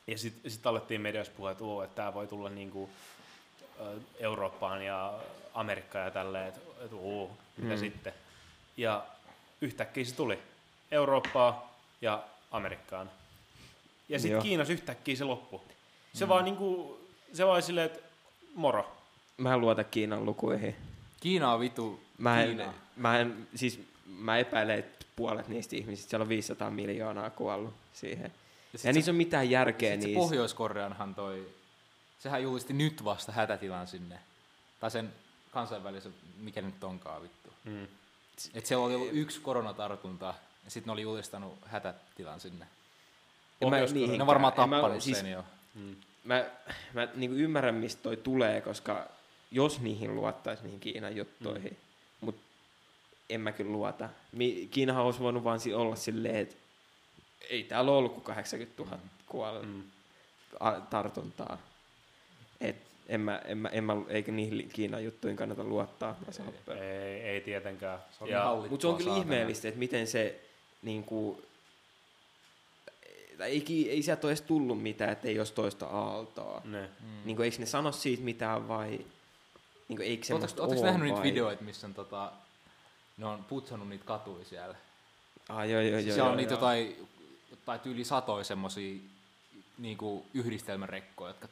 Ja sitten sit alettiin mediassa puhua, että, että tämä voi tulla niinku, Eurooppaan ja Amerikkaan ja tälleen, että, että oo, mitä Mm. sitten. Ja yhtäkkiä se tuli Eurooppaa ja Amerikkaan. Ja sitten Kiinassa yhtäkkiä se loppui. Se Mm. vaan niinku, se vaan silleen, että moro. Mä en luota Kiinan lukuihin. Kiina on vitu. Mä en, Kiina. mä en, siis mä epäilen, että puolet niistä ihmisistä, siellä on 500 miljoonaa kuollut siihen. Ja, Ja, niissä on mitään järkeä niissä. Pohjois-Koreanhan toi, sehän julisti nyt vasta hätätilan sinne. Tai sen kansainvälisen, mikä nyt onkaan vittu. Mm. Et siellä oli ollut yksi koronatartunta, ja sitten ne oli julistanut hätätilan sinne. En mä Ne on varmaan en mä- tappanut siis sen jo. Mä, mä niin ymmärrän, mistä toi tulee, koska jos niihin luottaisi niihin Kiinan juttuihin, mm. Mä kyllä luota. Kiinahan olisi voinut vaan olla silleen, että ei täällä ole ollut kuin 80 000 kuollut Mm. a- tartuntaa. Et en mä, en mä, en mä, eikä niihin Kiinan juttuihin kannata luottaa. Mä saan Ei, ei tietenkään. Se on hallittua Mutta se on kyllä saatana. ihmeellistä, että miten se niin kuin, ei, ei sieltä ole edes tullut mitään, että ei olisi toista aaltoa. ne. Mm. Niin kuin, eikö ne sano siitä mitään vai niin kuin, eikö semmoista Oletteko ole nähnyt niitä vai? videoita, missä on, tota, ne on putsannut niitä katuja siellä? Ah, joo, joo, joo, Siellä joo, on niitä joo. jotain, jotain tyyli satoja semmosia niinku yhdistelmärekkoja, jotka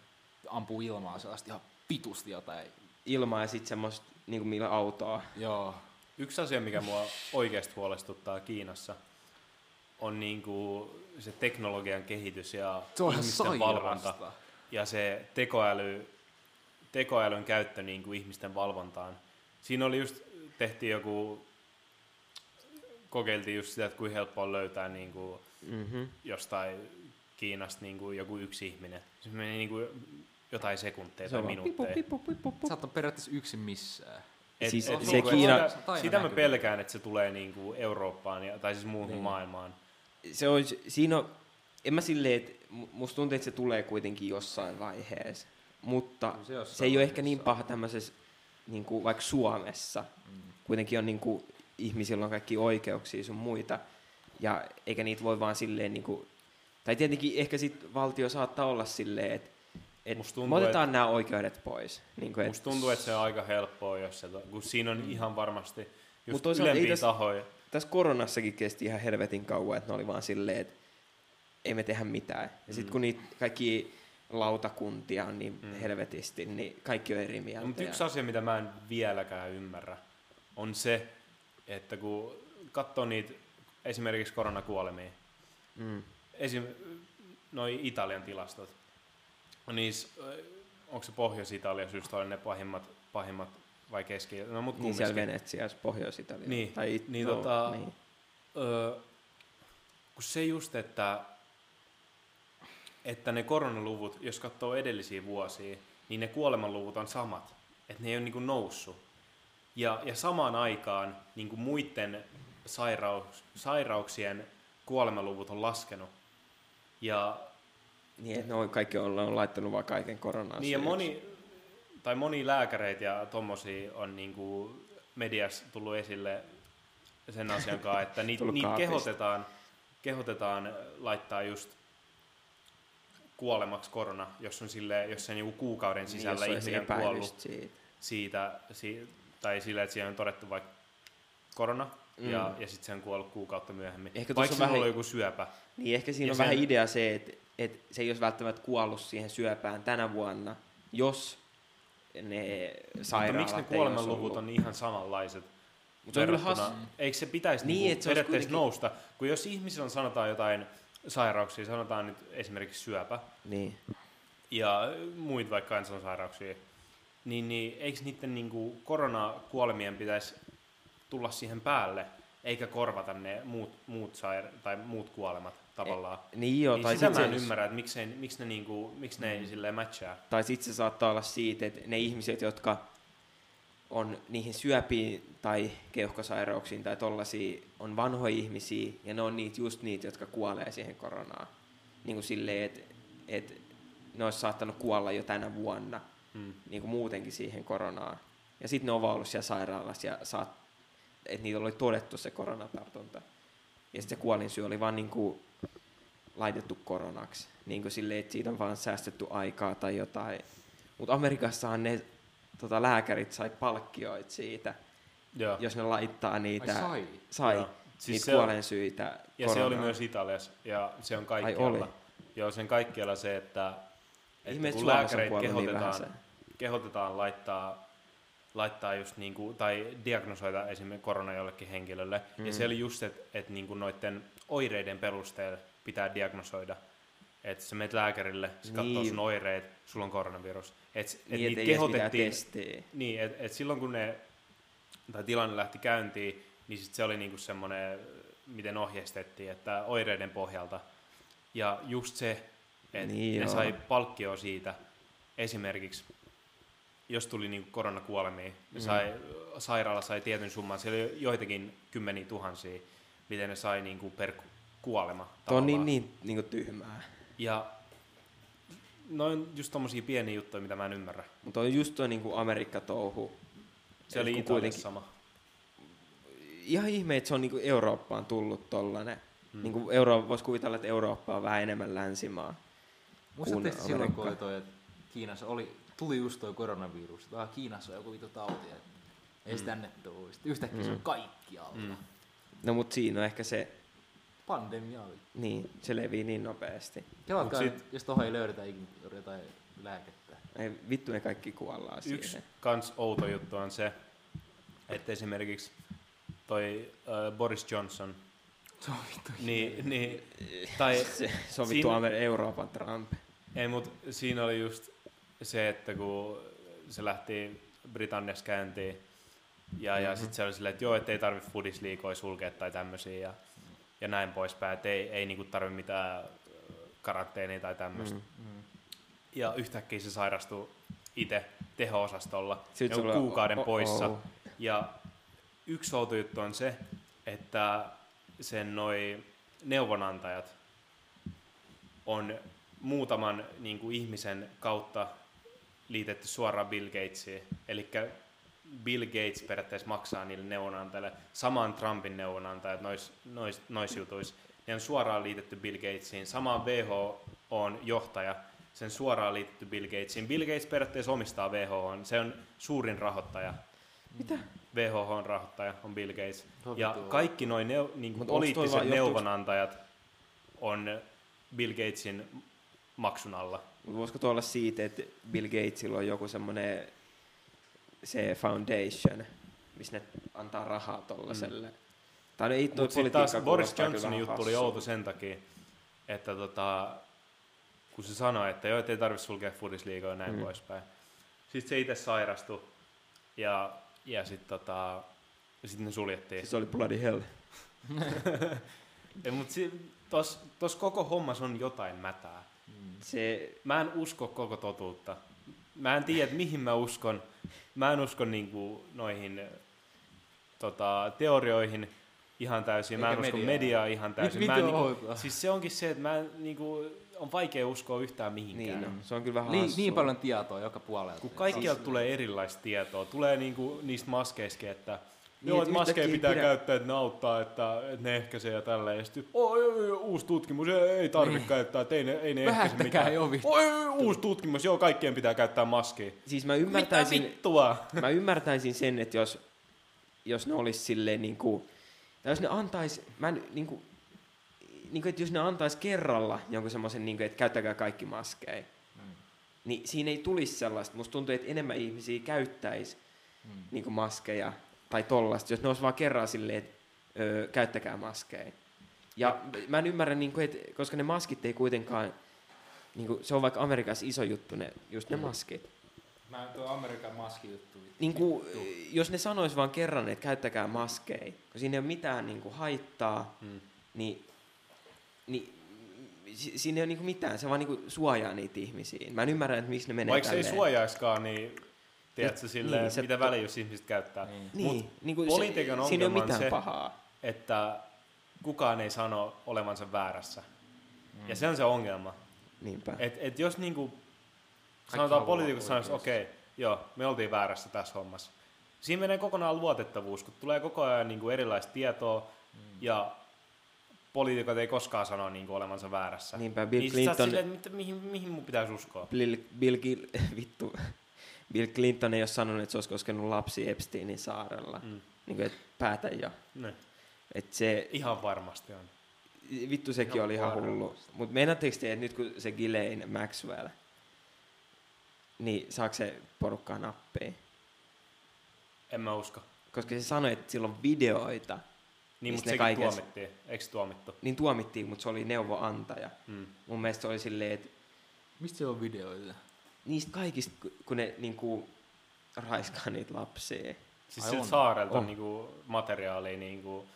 ampuu ilmaa sellaista ihan pitusti jotain. Ilmaa ja sitten semmoista, niin kuin millä autoa. Joo. Yksi asia, mikä mua oikeasti huolestuttaa Kiinassa, on niinku se teknologian kehitys ja Se on ihan ihmisten valvonta. Ja se tekoäly, tekoälyn käyttö niinku ihmisten valvontaan. Siinä oli just, tehtiin joku, kokeiltiin just sitä, että kuinka helppoa on löytää niinku Mm-hmm. jostain Kiinasta niinku joku yksi ihminen. Se meni niinku jotain sekunteja Se tai on minuutteja. pipu, pipu, pipu. Sä oot periaatteessa yksin missään. Et, Siis et se et Kiina- sitä, sitä mä pelkään, että se tulee niinku Eurooppaan, ja, tai siis muuhun Niin. maailmaan. Se olisi, siinä on, en mä silleen, että mu- musta tuntuu, että se tulee kuitenkin jossain vaiheessa. Mutta Kyllä se jossain se ei ole ehkä niin on. paha tämmöisessä, niin kuin vaikka Suomessa. Mm. Kuitenkin on niin kuin, ihmisillä on kaikki oikeuksia sun muita. Ja eikä niitä voi vaan silleen, niin kuin, tai tietenkin ehkä sit valtio saattaa olla silleen, että et Musta tuntuu, me otetaan nämä oikeudet pois. Niin kuin, Musta tuntuu, että se on aika helppoa, jos se, kun siinä on ihan varmasti just Mut ylempiä tässä- tahoja. tässä koronassakin kesti ihan helvetin kauan, että ne oli vaan silleen, että ei me tehdä mitään. Ja sitten Mm. kun niitä kaikki lautakuntia on niin Mm. helvetisti, niin kaikki on eri mieltä. No, mutta yksi asia, mitä mä en vieläkään ymmärrä, on se, että kun katsoo niitä esimerkiksi koronakuolemia, Mm. esim. noi Italian tilastot, niissä, onko se Pohjois-Italiassa just oli ne pahimmat, pahimmat vai keski, no mut Niin siellä. Venetsiassa, Pohjois-Italia. Niin, Tai, it- niin no, tota- niin. Öö, kun se just, että, että ne koronaluvut, jos katsoo edellisiä vuosia, niin ne kuolemanluvut on samat. Että ne ei ole niinku noussut. Ja, ja samaan aikaan niinku muiden sairaus, sairauksien kuolemanluvut on laskenut. Ja, Niin, että ne on, kaikki on, on laittanut vaan kaiken koronaan. niin ja moni, tai moni lääkäreitä ja tommosia on niinku mediassa tullut esille sen asian kanssa, että niitä niit kehotetaan, kehotetaan laittaa just kuolemaksi korona, jos on sille, jos se niinku kuukauden Niin, sisällä olisi ihminen kuollut Siitä. siitä, si, tai sillä, että siihen on todettu vaikka korona, Mm. ja, ja sitten se on kuollut kuukautta myöhemmin. Ehkä Vaikka vähän- joku syöpä. Niin ehkä siinä Ja on sen- vähän idea se, että, että se ei olisi välttämättä kuollut siihen syöpään tänä vuonna, jos ne Mutta sairaalat miksi ne kuolemanluvut ollut. on ihan samanlaiset? Mut se on kyllä hassu. Eikö se pitäisi Niin, niin, niinku se periaatteessa kuitenkin- nousta? Kun jos ihmisillä on sanotaan jotain sairauksia, sanotaan nyt esimerkiksi syöpä Niin. ja muita vaikka kansansairauksia, niin, niin eikö niiden niinku koronakuolemien pitäisi tulla siihen päälle, eikä korvata ne muut, muut, saira- tai muut kuolemat tavallaan? Niin joo, niin tai sitä sitten mä en ymmärrä, että miksi, miksi ne, niinku, miksi ne ei silleen matchaa. tai sit se saattaa olla siitä, että ne ihmiset, jotka on niihin syöpiin tai keuhkosairauksiin tai tollasia, on vanhoja ihmisiä ja ne on niitä, just niitä, jotka kuolee siihen koronaan. Niin kuin silleen, että et ne olisi saattanut kuolla jo tänä vuonna Hmm. niin kuin muutenkin siihen koronaan. Ja sitten ne on vaan ollut siellä sairaalassa ja saat, että niillä oli todettu se koronatartunta. Ja sitten se kuolinsyy oli vaan niin kuin laitettu koronaksi. Niin kuin silleen, että siitä on vaan säästetty aikaa tai jotain. Mutta Amerikassahan ne tota, lääkärit sai palkkioita siitä, Joo. jos ne laittaa niitä, Ai sai? sai Joo. Siis niitä se on- kuolensyitä Ja se oli myös Italiassa, ja se on Ai kaikkialla. oli? Joo, sen kaikkialla se, että, että Ihme, että kun lääkäreitä niin kehotetaan, vähäsen. kehotetaan laittaa laittaa just niinku, tai diagnosoida esimerkiksi korona jollekin henkilölle. Mm. Ja se oli just, että et niinku noiden oireiden perusteella pitää diagnosoida. Että sä menet lääkärille, se katsoo Niin. sun oireet, sulla on koronavirus. Et, et Niin, niitä kehotettiin, niin, että et silloin kun ne, tai tilanne lähti käyntiin, niin sit se oli niinku semmoinen, miten ohjeistettiin, että oireiden pohjalta. Ja just se, että Niin ne joo. sai palkkio siitä, esimerkiksi jos tuli niinku koronakuolemia, ne Mm. sai, sairaala sai tietyn summan, siellä oli joitakin kymmeniä tuhansia, miten ne sai niinku per ku- kuolema. Tuo on niin, niin, niin kuin tyhmää. Ja noin just tommosia pieniä juttuja, mitä mä en ymmärrä. Mutta on just tuo niin kuin Amerikka-touhu. Se Et oli Italiassa sama. Ihan ihme, että se on niin kuin Eurooppaan tullut tollanen. Hmm. Niin kuin Euro, voisi kuvitella, että Eurooppa on vähän enemmän länsimaa. Muistatteko Kun silloin, kun oli toi, että Kiinassa oli, tuli just toi koronavirus, että ah, Kiinassa on joku vitu tauti, että ei se tänne tuu. Sitten yhtäkkiä se on kaikkialla. Mm. No mutta siinä on ehkä se, Pandemia oli. niin, se levii niin nopeasti. Kelatkaa, sit... jos tohon ei löydetä ikinä jotain lääkettä. Ei, vittu me kaikki kuollaan Yksi siihen. kans outo juttu on se, että esimerkiksi toi äh, Boris Johnson, Se on vittu. niin, niin tai Se, se on vittu Siinä- Euroopan Trump. ei mut siinä oli just se, että kun se lähti Britanniassa käyntiin, ja, ja sitten se oli silleen, että joo, ettei tarvi foodisliikoja sulkea tai tämmöisiä ja, ja näin poispäin, että ei, ei niinku tarvi mitään ö, karanteenia tai tämmöistä. Mm. Mm. Ja yhtäkkiä se sairastui itse teho-osastolla, Sitten jonkun sulla- kuukauden oh, oh, poissa. oh. Ja yksi outo juttu on se, että sen noi neuvonantajat on muutaman niin kuin ihmisen kautta liitetty suoraan Bill Gatesiin. Eli Bill Gates periaatteessa maksaa niille neuvonantajille saman Trumpin neuvonantajat nois, nois, nois jutuissa. Ne on suoraan liitetty Bill Gatesiin. Sama WHO on johtaja, sen suoraan liitetty Bill Gatesiin. Bill Gates periaatteessa omistaa WHO, se on suurin rahoittaja. Mitä? WHO on rahoittaja, on Bill Gates. On Ja vittu kaikki noin neu, niin poliittiset neuvonantajat on Bill Gatesin maksun alla. Mut voisiko tuo olla siitä, että Bill Gatesilla on joku semmoinen se foundation, missä ne antaa rahaa tollaselle. Mm. Tai no ei Mutta sitten taas Boris Johnsonin juttu oli outo sen takia, että tota, kun se sanoi, että joo, ei tarvitse sulkea Foodisliigoja ja näin mm. poispäin. Sitten se itse sairastui ja, ja sitten tota, sit ne suljettiin. Siis oli bloody hell. Ja, mutta si, tos, tos koko hommas on jotain mätää. Se, Mä en usko koko totuutta. Mä en tiedä, että mihin mä uskon. Mä en usko niinku noihin tota, teorioihin ihan täysin. Mä en Eikä usko mediaa. mediaa ihan täysin. Mit- Mä en, niinku, siis se onkin se, että mä en, niinku, on vaikea uskoa yhtään mihinkään. niin, no, se on kyllä vähän Niin, hassua. niin paljon tietoa joka puolelta. Kun kaikkialta tulee erilaista tietoa, tulee niinku niistä maskeistakin, että Niin, Joo, et että maskeja pitää pidä- käyttää, että ne auttaa, että, että ne ehkäisee ja tälleen. Ja sitten, oi, oi, oi, uusi tutkimus, ei, ei tarvitse Niin. käyttää, että ei ne, ei ne ehkäise mitään. jo vittu. Oi, oi, uusi tutkimus, joo, kaikkien pitää käyttää maskia. Siis mä Mitä ymmärtäisin, vittua? mä ymmärtäisin sen, että jos, jos ne olisi silleen niin kuin, jos ne antais, mä en, niin kuin, niin kuin, että jos ne antais kerralla jonkun semmoisen, niin kuin, että käyttäkää kaikki maskeja, Mm. niin siinä ei tulisi sellaista. Musta tuntuu, että enemmän ihmisiä käyttäisi Mm. niin kuin maskeja tai tollasta, jos ne olisi vaan kerran silleen, että öö, käyttäkää maskeja. Ja mä en ymmärrä, niin kuin, että, koska ne maskit ei kuitenkaan, niin kuin, se on vaikka Amerikassa iso juttu, ne, just ne maskit. Mä tuo Amerikan maski juttu. vittu. Niin kuin, jos ne sanois vaan kerran, että käyttäkää maskeja, kun siinä ei ole mitään niin kuin, haittaa, Hmm. niin, niin si- siinä ei ole niin kuin, mitään, se vaan niin kuin, suojaa niitä ihmisiä. Mä en ymmärrä, että miksi ne menee Vaikka se ei tälleen. suojaiskaan, niin tiedätkö silleen, niin, se- mitä väliä, jos ihmiset käyttää. Niin. Niin, Mut niin kuin, politiikan se, ongelma on mitään se- pahaa. Että kukaan ei sano olevansa väärässä. Mm. Ja se on se ongelma. Niinpä. Et, et jos niinku, sanotaan poliitikot sanois, oikeassa. okei, okay, joo, me oltiin väärässä tässä hommassa. Siinä menee kokonaan luotettavuus, kun tulee koko ajan niinku erilaista tietoa Mm. ja poliitikot ei koskaan sano niinku olevansa väärässä. Niinpä Bill niin Clinton, silleen, että mitä, mihin, mihin mun pitäisi uskoa? Bill, Bill, Gil, vittu, Bill Clinton ei ole sanonut, että se olisi koskenut lapsi Epsteinin saarella. Mm. Niin kuin, että päätä jo. Ne. Että se, Ihan varmasti on. vittu sekin Ihan oli ihan varmasti. hullu. Mutta meinaatteko te, että nyt kun se Ghislaine Maxwell, niin saako se porukkaa nappiin? En mä usko. koska se sanoi, että sillä on videoita, Niin, Mistä mutta sekin kaikessa- tuomittiin. Eikö se tuomittu? niin tuomittiin, mutta se oli neuvoantaja. Mm. Mun mielestä se oli silleen, että Mistä siellä on videoita? niistä kaikista, ku- kun ne niinku raiskaa niitä lapsia. Siis Ai siltä on. saarelta On. on niinku materiaalia niinku...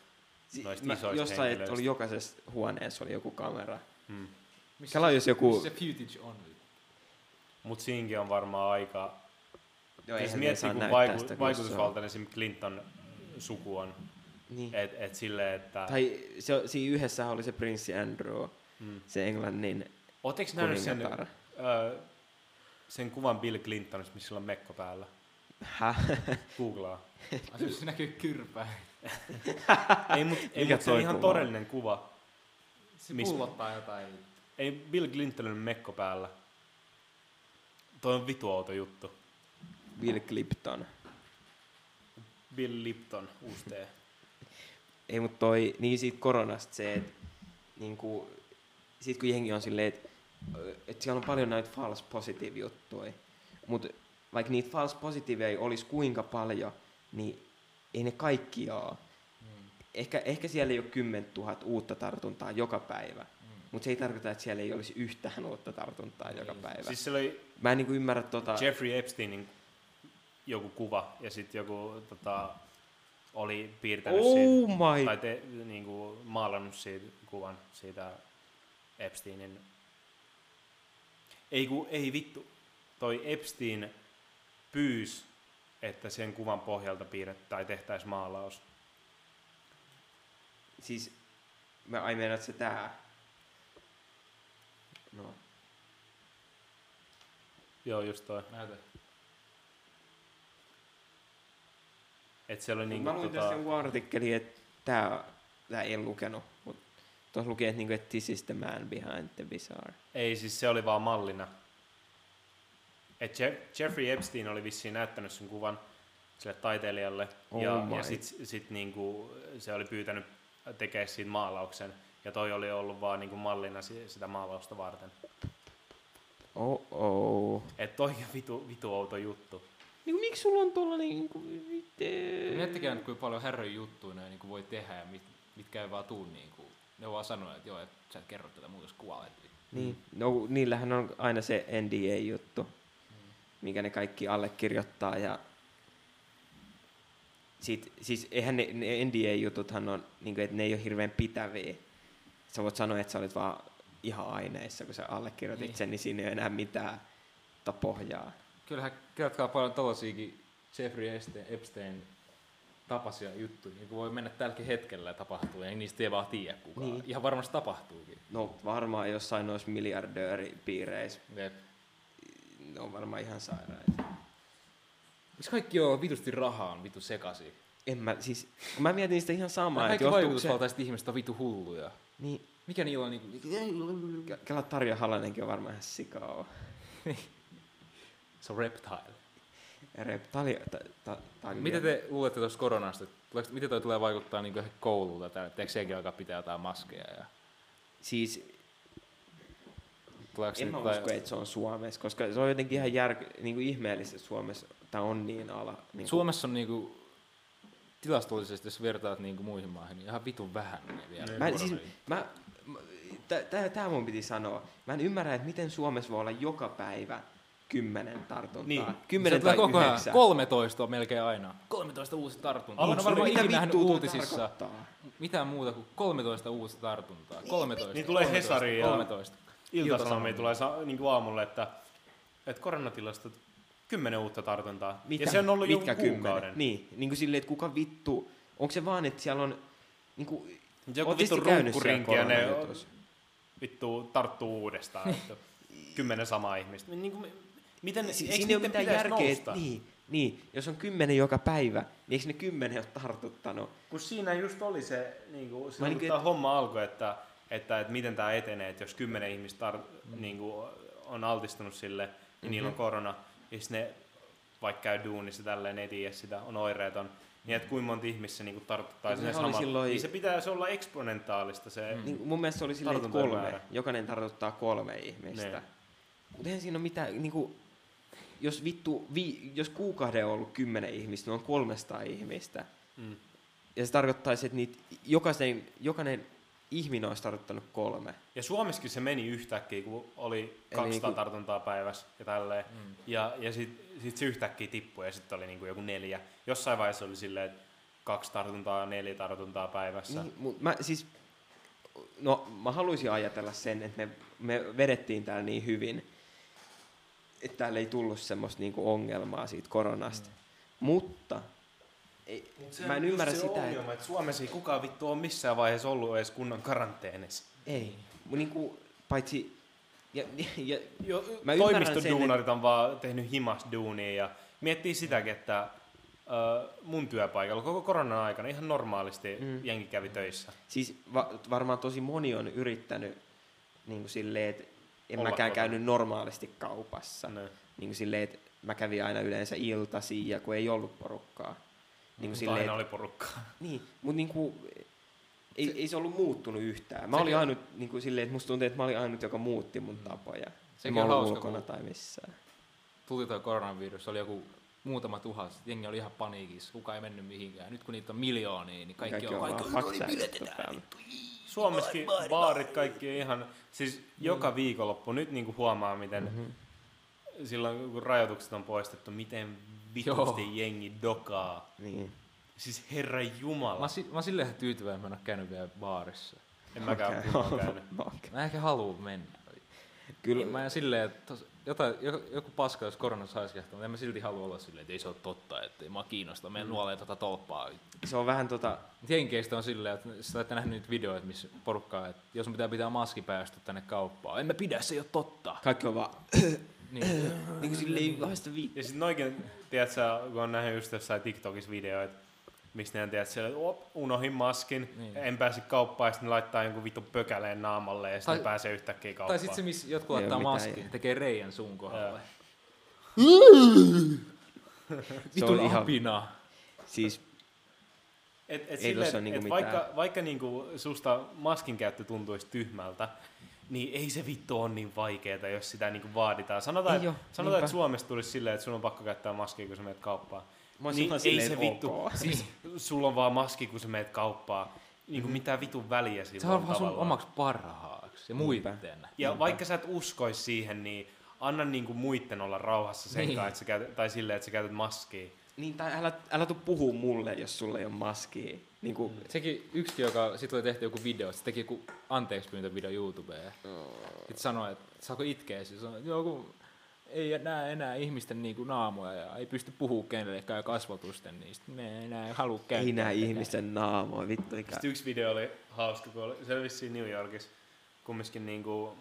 Si- Noista mä, isoista jossain, että henkilöistä. oli jokaisessa huoneessa oli joku kamera. Mm. Missä, Kela jos joku... missä se footage on? Mut siinkin on varmaan aika... Joo, Siis miettii, kun vaiku- vaikutusvaltainen esim. Clinton suku on. Niin. Et, et silleen, että... Tai se, siinä yhdessä oli se prinssi Andrew, Mm. se Englannin Ootteko nähnyt sen, öö, sen kuvan Bill Clintonista, missä sillä on mekko päällä? Häh? Googlaa. Ai se näkyy kyrpää. ei, mut, ei, mut se on ihan kuva todellinen kuva. Se Mis- pullottaa jotain. Ei Bill Clintonin mekko päällä. Toi on vitu outo juttu. Bill Clipton. Bill Lipton, uusi tee. Ei, mutta toi, niin siitä koronasta se, että niinku, sit kun jengi on silleen, että et siellä on paljon näitä false positive juttuja, mutta vaikka niitä false positive ei olisi kuinka paljon, niin ei ne kaikki ole. Mm. Ehkä, ehkä siellä ei ole 10 000 uutta tartuntaa joka päivä, Mm. mutta se ei tarkoita, että siellä ei olisi yhtään uutta tartuntaa joka Niin. päivä. Siis oli Mä en niinku ymmärrä tota... Jeffrey Epsteinin joku kuva ja sitten joku tota, oli piirtänyt siitä, Oh my... tai te, niinku, maalannut siitä kuvan siitä Epsteinin. Ei, ku, ei vittu, toi Epstein pyys, että sen kuvan pohjalta piirret tai tehtäisiin maalaus. Siis... Mä ai meinaat se tää. No. Joo, just toi. Näytä. Et siellä oli Niin, niinku, mä luin tota, tästä jonkun artikkeli, että tää, tää ei lukenut, mutta tuossa lukee, että, niinku, että this is the man behind the bizarre. Ei, siis se oli vaan mallina. Et Je- Jeffrey Epstein oli vissiin näyttänyt sen kuvan sille taiteilijalle. Oh ja, my. ja sit, sit niinku, se oli pyytänyt tekemään siitä maalauksen. Ja toi oli ollut vaan niinku mallina si- sitä maalausta varten. Oh oh. Et toi on vitu, vitu outo juttu. Niinku, miksi sulla on tuolla niinku... Miten? Miettikää nyt, kuinka paljon herrojen juttuja niin voi tehdä ja mit, mitkä ei vaan tuu niin kuin, ne vaan sanoo, että joo, että sä et kerro tätä muuta, jos kuvaat. Niin, no niillähän on aina se NDA-juttu, mikä ne kaikki allekirjoittaa ja sit, siis eihän ne, ne NDA-jututhan on, niin kuin, että ne ei ole hirveän pitäviä. Sä voit sanoa, että sä olit vaan ihan aineissa, kun sä allekirjoitit Niin. sen, niin siinä ei ole enää mitään pohjaa. Kyllähän kertokaa paljon tollasiakin Jeffrey Epstein, tapaisia juttuja, niin kuin voi mennä tälläkin hetkellä ja tapahtuu, ja niistä ei vaan tiedä kukaan. Niin. Niin. Ihan varmasti tapahtuukin. No varmaan jossain noissa miljardööripiireissä, Jep. ne on varmaan ihan sairaita. Miksi kaikki on vitusti rahaa on vitu sekasi? En mä, siis, kun mä mietin sitä ihan samaa, Kaikki johtuuko se... vaikutusvaltaiset ihmiset on vitu hulluja. Niin, Mikä niillä on niinku... Ke- Kela Tarja Halanenkin on varmaan ihan sikaa. Se on reptile. Reptali... Ta, ta, ta, Mitä te luulette tuosta koronasta? Tuleeko, miten toi tulee vaikuttaa niin koululta? Tai Teekö senkin alkaa pitää jotain maskeja? Ja Siis tuleeko en mä nyt tai- usko, että se on Suomessa, koska se on jotenkin ihan jär, niin kuin ihmeellistä, että Suomessa tämä on niin ala. Niin kuin, Suomessa on niinku, tilastollisesti, jos vertaat niinku muihin maihin, niin ihan vitun vähän vielä. Niin. Mä, siis, mä, mä tämä mun piti sanoa. Mä en ymmärrä, että miten Suomessa voi olla joka päivä kymmenen tartuntaa. Niin. Kymmenen tai koko ajan. yhdeksän. 13 on melkein aina. 13 uusi tartuntaa. Mä en Onko ole varmaan ikinä nähnyt uutisissa tarkoittaa? mitään muuta kuin 13 uusi tartuntaa. 13. Niin tulee 13, Hesariin ja- 13. Ilta-Sanomiin tulee niin kuin aamulla, että, että koronatilastot kymmenen uutta tartuntaa. Mitä? Ja se on ollut Mitkä kymmenen? kuukauden. Niin, niin kuin silleen, että kuka vittu, onko se vaan, että siellä on, niin kuin, Joku vittu runkkurinki ja ne vittu tarttuu uudestaan. kymmenen samaa ihmistä. Niin kuin, miten, Si- eikö siinä ei ole niiden mitään pitäisi järkeä, nousta? niin, niin, jos on kymmenen joka päivä, niin eikö ne kymmenen ole tartuttanut? Kun siinä just oli se, niin kuin, silloin, niin kun kuin, tämä homma alkoi, että, että, että miten tämä etenee, että jos kymmenen ihmistä tar- Mm. niin kuin, on altistunut sille, niin Mhm. niillä on korona, ja ne vaikka käy duunissa tälleen, ei tiedä sitä, on oireeton, niin että kuinka monta ihmistä se niin kuin tartuttaa Niin sinne samalla, silloin- niin se pitäisi olla eksponentaalista se, mm. Niin, mun mielestä se oli silleen, että kolme. määrä. Jokainen tartuttaa kolme ihmistä. Niin. Mutta eihän siinä ole mitään, niin kuin, jos vittu, vi, jos kuukauden on ollut 10 ihmistä, ne on 300 ihmistä. Mm. Ja se tarkoittaisi, että niitä, jokainen, jokainen ihminen olisi tarkoittanut kolme. Ja Suomessakin se meni yhtäkkiä, kun oli 200 niinku- tartuntaa päivässä ja tälleen. Mm. Ja, ja sitten sit se yhtäkkiä tippui ja sitten oli niinku joku neljä. Jossain vaiheessa oli silleen, että kaksi tartuntaa, neljä tartuntaa päivässä. Niin, mut mä siis, no mä haluaisin ajatella sen, että me, me vedettiin täällä niin hyvin, että täällä ei tullut semmoista niinku ongelmaa siitä koronasta. Mm. Mutta ei, Se mä en ymmärrä se sitä, että ongelma, että Suomessa ei kukaan vittu ole missään vaiheessa ollut edes kunnon karanteenissa. ei, mun niinku, paitsi, ja, ja, Jo, Mä toimistoduunarit on vaan tehnyt himas duunia ja miettii sitäkin, että äh, mun työpaikalla koko koronan aikana ihan normaalisti Mm. jengi kävi töissä. siis va, varmaan tosi moni on yrittänyt niinku silleen, että en Olla mäkään käynyt normaalisti kaupassa. Ne. Niin kuin silleen, että mä kävin aina yleensä iltasi ja kun ei ollut porukkaa. Niin kuin silleen, aina oli porukkaa. Niin, mutta niinku, ei, Se- ei se ollut muuttunut yhtään. Mä olin ainut, niinku silleen, että musta tuntuu, että mä olin ainut, joka muutti mun tapoja. Sekin mä on ollut hauska, ulkona tai missään. tuli tuo koronavirus, oli joku muutama tuhat, jengi oli ihan paniikissa, kuka ei mennyt mihinkään. Nyt kun niitä on miljoonia, niin kaikki, Kaikki on on kaikki, faksäilytty päällä. Suomessakin baarit kaikki ihan, siis joka viikonloppu nyt niinku huomaa, miten Mhm. silloin kun rajoitukset on poistettu, miten vitusti jengi dokaa. Niin. Siis herra jumala. Mä, si- mä oon silleen tyytyväinen, että mä en ole käynyt vielä baarissa. en mäkään Okei. kunnolla käynyt. Mä en ehkä halua mennä. Kyllä, Mä en silleen, että jotain, joku, paska, jos korona saisi kehtaa, mutta en mä silti halua olla silleen, että ei se ole totta, että ei mua kiinnosta, meidän Mm. nuolee tota tolppaa. se on vähän tota, Jenkeistä on silleen, että sä olette nähnyt niitä videoita, missä porukkaa, että jos pitää pitää maski päästä tänne kauppaan, en mä pidä, se ei ole totta. kaikki on vaan, Niin, niin kuin silleen, vasta vi... Ja sitten oikein, tiedätkö, kun on nähnyt just jossain TikTokissa videoita, mistä ne tiedät, siellä, että op, unohin maskin, Niin. en pääse kauppaan, ja sitten ne laittaa jonkun vitun pökäleen naamalle, ja sitten Tai- pääsee yhtäkkiä tai kauppaan. sitten se, missä jotkut Ei mitään maskin, järkeä. tekee reijän suun kohdalle. Vitun ihan, apina. siis Et, et Ei et, niinku et mitään. vaikka, vaikka niinku susta maskin käyttö tuntuisi tyhmältä, niin ei se vittu ole niin vaikeeta, jos sitä niinku vaaditaan. Sanotaan, Ei että, sanotaan että Suomessa tulisi silleen, että sun on pakko käyttää maskia, kun sä menet kauppaan. Mä Niin ei silleen, se vittu, ok. siis sulla on vaan maski, kun sä meet kauppaan. Niinku mitä vitun väliä sillä Se on on vaan sun tavallaan. omaksi parhaaksi ja Niinpä. muitten. Ja Niinpä. vaikka sä et uskois siihen, niin anna niinku muitten olla rauhassa sen Niin. niin. kanssa, että sä käytät, tai silleen, että sä käytät maskia. Niin, tai älä, älä tuu puhua mulle, jos sulla ei ole maskia. Niin kuin, Sekin yksi, joka, sit oli tehty joku video, se teki joku anteeksi video YouTubeen. Sitten sanoi, että saako itkeä, se sanoi, että joku ei näe enää ihmisten niinku naamoja ja ei pysty puhumaan kenellekään kasvotusten niistä. Me ei enää halua käyttää. ei näe ihmisten naamoja, vittu mikä. Sitten yksi video oli hauska, kun oli, se oli vissiin New Yorkissa, kumminkin niinku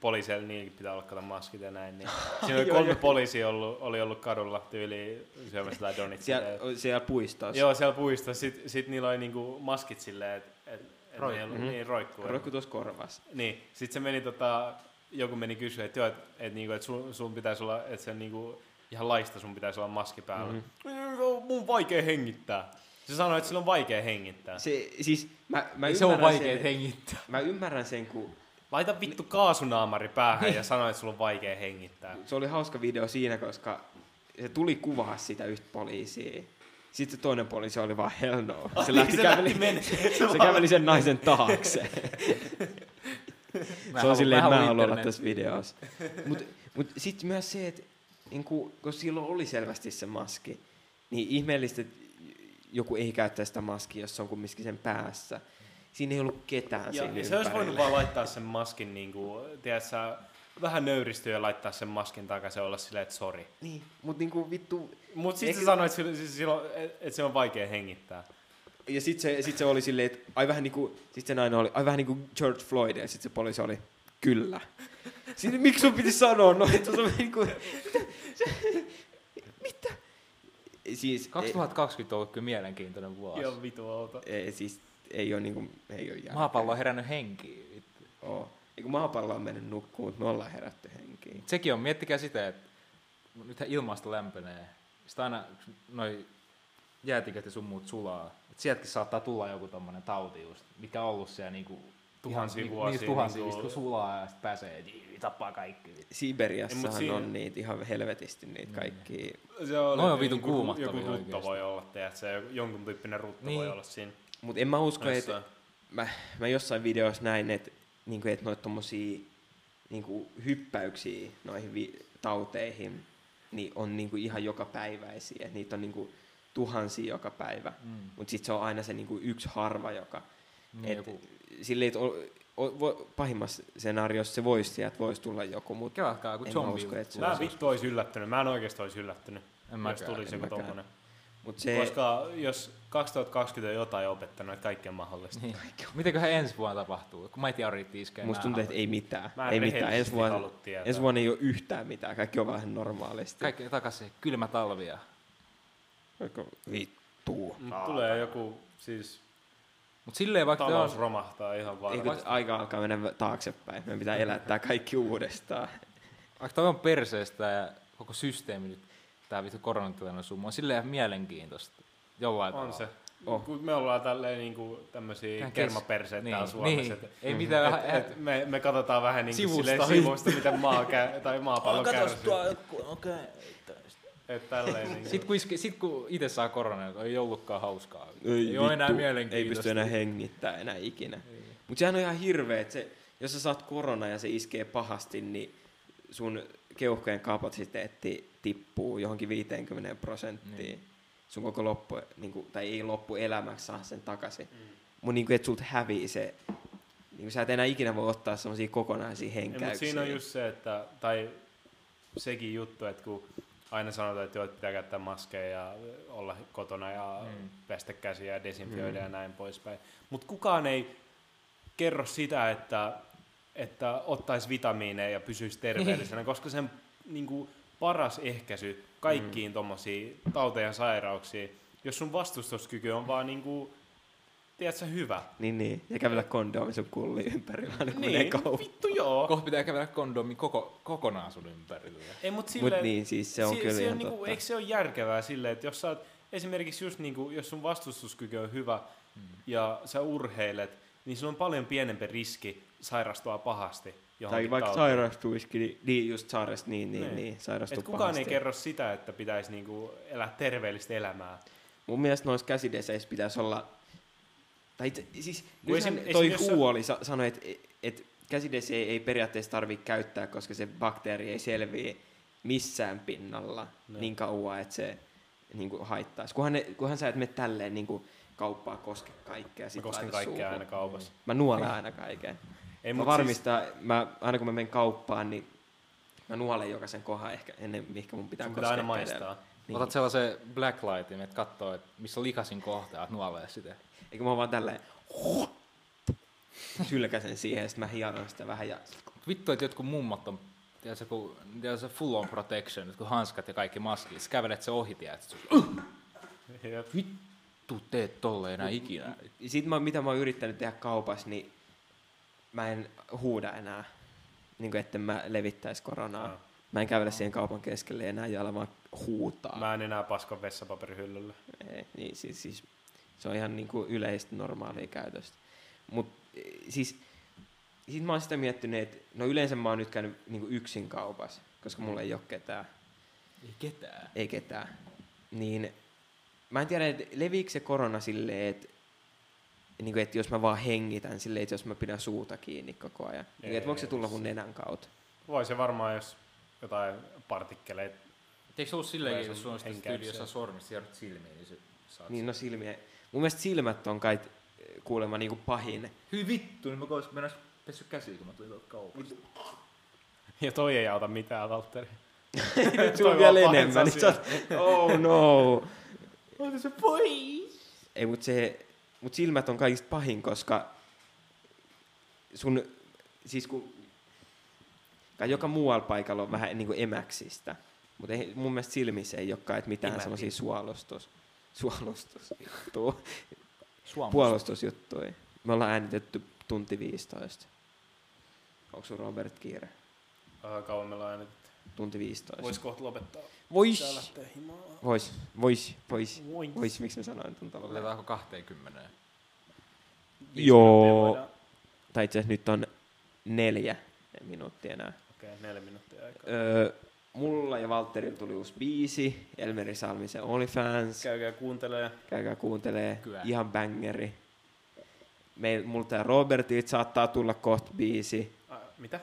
poliiseilla niilläkin pitää olla kato maskit ja näin. Niin. Siinä oli kolme joo. poliisia ollut, oli ollut kadulla tyyliin syömässä jotain donitsia. Siellä, siellä puistossa. Joo, siellä puistossa. Sitten sit niillä oli niinku maskit silleen, että et, et Roik- ne ei ollut, niin roikkuu. Roikku tuossa korvassa. Niin, sit se meni tota, joku meni kysyä, että joo, että et, niinku, et sun, sun pitäisi olla, että se niinku, ihan laista sun pitäisi olla maski päällä. Mhm. Mm-hmm. Mun on vaikea hengittää. Se sanoi, että sillä on vaikea hengittää. Se, siis, mä, mä se on vaikea sen, hengittää. Mä ymmärrän sen, kun Laita vittu kaasunaamari päähän ja sano, että sulla on vaikea hengittää. se oli hauska video siinä, koska se tuli kuvaa sitä yhtä poliisia. Sitten se toinen poliisi oli vaan hell no. Se, niin, lähti se käveli, lähti se käveli sen naisen taakse. se on silleen, että mä haluan olla tässä videossa. Mutta mut sitten myös se, että niinku, kun silloin oli selvästi se maski, niin ihmeellistä, että joku ei käyttäisi sitä maskia, jos se on kumminkin sen päässä. Siinä ei ollut ketään Ja, siinä ja se olisi voinut vaan laittaa sen maskin, niin kuin, tiedätkö, vähän nöyristyä ja laittaa sen maskin takaisin ja olla silleen, että sori. Niin, mutta niinku vittu... Mutta sitten Eikö- se sanoi, että, sillä- siis silloin, että se on vaikea hengittää. Ja sitten se, sit se oli silleen, että ai vähän niinku... Sit se nainen oli, ai vähän niinku George Floyd, ja sitten se poliisi oli, kyllä. Sitten miksi sun piti sanoa noin, että se on niinku... Mitä? Se, mitä? Siis... 2020 on ollut kyllä mielenkiintoinen vuosi. Ihan vitu outo. Ei, siis ei ole niinku... Ei ole järkeä. Maapallo on herännyt henkiin. vittu. Oo. Eikö maapallo on mennyt nukkuun, mutta me ollaan herätty henkiin. Sekin on, miettikää sitä, että nythän ilmasto lämpenee. Sitten aina noi jäätiköt ja sun muut sulaa. Et sieltäkin saattaa tulla joku tommonen tauti just, mikä on ollut siellä niinku tuhansia vuosia. Niistä tuhansia, niin sulaa ja sitten pääsee, niin, tappaa kaikki. Siberiassahan siinä- on niitä ihan helvetisti niitä kaikki. Se on, Noi on vitun kuumottavia Joku rutto oikeesti. voi olla, tiedät, se jonkun tyyppinen rutto Niin. voi olla siinä. Mutta en mä usko, että Jossain. mä, mä jossain videossa näin, että niinku, et noita tommosia niinku, hyppäyksiä noihin vi- tauteihin niin on niinku, ihan jokapäiväisiä. Et niitä on niinku, tuhansia joka päivä. Mm. Mutta sitten se on aina se niinku, yksi harva, joka... Niin, Et, silleen, et o, o, vo, pahimmassa skenaariossa se voisi sieltä voisi tulla joku, mutta kelatkaa, en mä zombi. usko, että se Mä vittu ois yllättynyt. Mä en oikeesti ois yllättynyt, En jos mäkään, tulisi en joku tommonen. Mut se, Koska jos 2020 on jotain opettanut, että kaikki on mahdollista. Niin. Mitenköhän ensi vuonna tapahtuu? Kun Mighty yritti iskeä musta nää tuntuu, että ei mitään. Mä en ei mitään. Ensi vuonna, ensi vuonna ei ole yhtään mitään. Kaikki on vähän normaalisti. Kaikki takaisin, kylmä talvi ja... Vaikka vittu. Mut tulee joku, siis Mut silleen vaikka talous on, romahtaa ihan Ei, kun aika alkaa mennä taaksepäin. Meidän pitää elättää kaikki uudestaan. vaikka toi on perseestä ja koko systeemi nyt, tää vittu koronatilanne summa on silleen ihan mielenkiintoista. Jollain On tavalla. se. Oh. Kun me ollaan tälleen niinku kes- kermaperseet niin, täällä Suomessa. niin. et- Ei mitään vähän... et, et me, me katsotaan vähän niinku Sivusta. sivusta, sivusta miten maa kä- tai maapallo kärsii. okei. Et tälleen niinku. Sitten kun, iske, sit kun itse saa koronaa, ei ollutkaan hauskaa. Ei, ei ole enää vittu, mielenkiintoista. Ei pysty enää hengittämään enää ikinä. Mutta sehän on ihan hirveä, että se, jos sä saat korona ja se iskee pahasti, niin sun keuhkojen kapasiteetti tippuu johonkin 50 prosenttiin. Niin. Sun koko loppu, niin kuin, tai ei loppu elämäksi saa sen takaisin. Mm. Mutta niin että sulta hävii se, niin kuin, sä et enää ikinä voi ottaa semmoisia kokonaisia Ei, henkäyksiä. mutta siinä on just se, että, tai sekin juttu, että kun aina sanotaan, että joo, että pitää käyttää maskeja ja olla kotona ja Mm. pestä käsiä ja desinfioida Mm. ja näin poispäin. Mutta kukaan ei kerro sitä, että, että ottaisi vitamiineja ja pysyisi terveellisenä, koska sen niin kuin, paras ehkäisy kaikkiin mm. tuommoisiin tauteja ja sairauksiin, jos sun vastustuskyky on vaan niin kuin, tiedätkö, hyvä. Niin, niin. Ja kävellä kondoomi sun kulli ympäri, aina kun menee Niin, kauppaan. vittu joo. Kohta pitää kävellä kondomi koko, kokonaan sun ympärillä. Ei, mut Mut silleen, niin, siis se on kyllä se ihan on niinku. Eikö se ole järkevää silleen, että jos sä oot, esimerkiksi just niinku, jos sun vastustuskyky on hyvä Mm. ja sä urheilet, niin sulla on paljon pienempi riski sairastua pahasti Tai johonkin vaikka tautiin. sairastuisikin, niin, niin just sairasta, niin, niin, Niin. niin, niin sairastuu Et kukaan pahasti. ei kerro sitä, että pitäisi niinku elää terveellistä elämää. Mun mielestä noissa käsideseissä pitäisi olla, tai itse, siis nythän esim- toi huoli sa- sanoi, että et käsidesiä ei periaatteessa tarvitse käyttää, koska se bakteeri ei selviä missään pinnalla Ne. niin kauan, että se niin kuin haittaisi. Kunhan, ne, kunhan sä et mene tälleen niin kuin kauppaa koske kaikkea. Mä sit kosken laita kaikkea suuhun. aina kaupassa. Mä nuolen aina kaiken. Ei, mä mut varmistan, mä, aina kun mä menen kauppaan, niin mä nuolen jokaisen kohan ehkä ennen, mihinkä mun pitää Sun pitää aina koskea kädellä. Niin. Otat sellaisen blacklightin, että katsoo, että missä on likasin kohta, että nuolee sitä. Eikö mä vaan tälleen sylkäsen siihen, ja sit mä hieron sitä vähän ja Vittu, että jotkut mummot on tiedätkö, kun, tiedätkö, full on protection, jotkut hanskat ja kaikki maskit, sä kävelet se ohi, tiedätkö, vittu teet tolle enää ikinä. Sitten mä, mitä mä oon yrittänyt tehdä kaupassa, niin mä en huuda enää, niin kuin etten mä levittäisi koronaa. Aa. Mä en kävele siihen kaupan keskelle enää ja ala vaan huutaa. Mä en enää paskon vessapaperihyllyllä. Ei, niin, siis, siis, se on ihan niin kuin yleistä normaalia käytöstä. Mut siis, sit mä oon sitä miettinyt, että no yleensä mä oon nyt käynyt niin kuin yksin kaupassa, koska mulla ei ole ketään. Ei ketään. ei ketään, niin mä en tiedä, että leviikö se korona silleen, että niin kuin, että jos mä vaan hengitän silleen, että jos mä pidän suuta kiinni koko ajan. Niin, Ei, että voiko se tulla mun nenän kautta? Voi se varmaan, jos jotain partikkeleita. Eikö se ollut silleenkin, jos sun sulla on sitä tyyli jossain sormista siirrot silmiin, niin se saat Niin no silmiä. Mun mielestä silmät on kai kuulemma niin kuin pahin. Hyi vittu, niin mä koisin mennä pessy käsiä, kun mä tulin tuolta kaupasta. Ja toi ei auta mitään, Valtteri. Nyt sulla on vielä enemmän. Niin oot, oh no. Ota se pois! Ei, mut, se, mut silmät on kaikista pahin, koska sun, siis kun, kai joka muualla paikalla on vähän niin kuin emäksistä, mutta mun mielestä silmissä ei ole kai et mitään semmoisia suolustus, suolustusjuttuja, puolustusjuttuja. Me ollaan äänitetty tunti 15. Onko sun Robert kiire? Uh, kauan meillä on äänitetty. Tunti 15. Vois kohta lopettaa. Vois, vois, vois, vois, Voin. vois, miksi mä sanoin tunti lopettaa? Oletaanko 20? Viisi Joo. tai itse asiassa nyt on neljä minuuttia enää. Okei, okay, neljä minuuttia aikaa. Öö, mulla ja Valtterilla tuli uusi biisi, Elmeri Salmisen OnlyFans. Käykää kuuntelee. Käykää kuuntelee, Kyllä. ihan bangeri. Meil, multa ja Robertit saattaa tulla kohta biisi. Ah, mitä?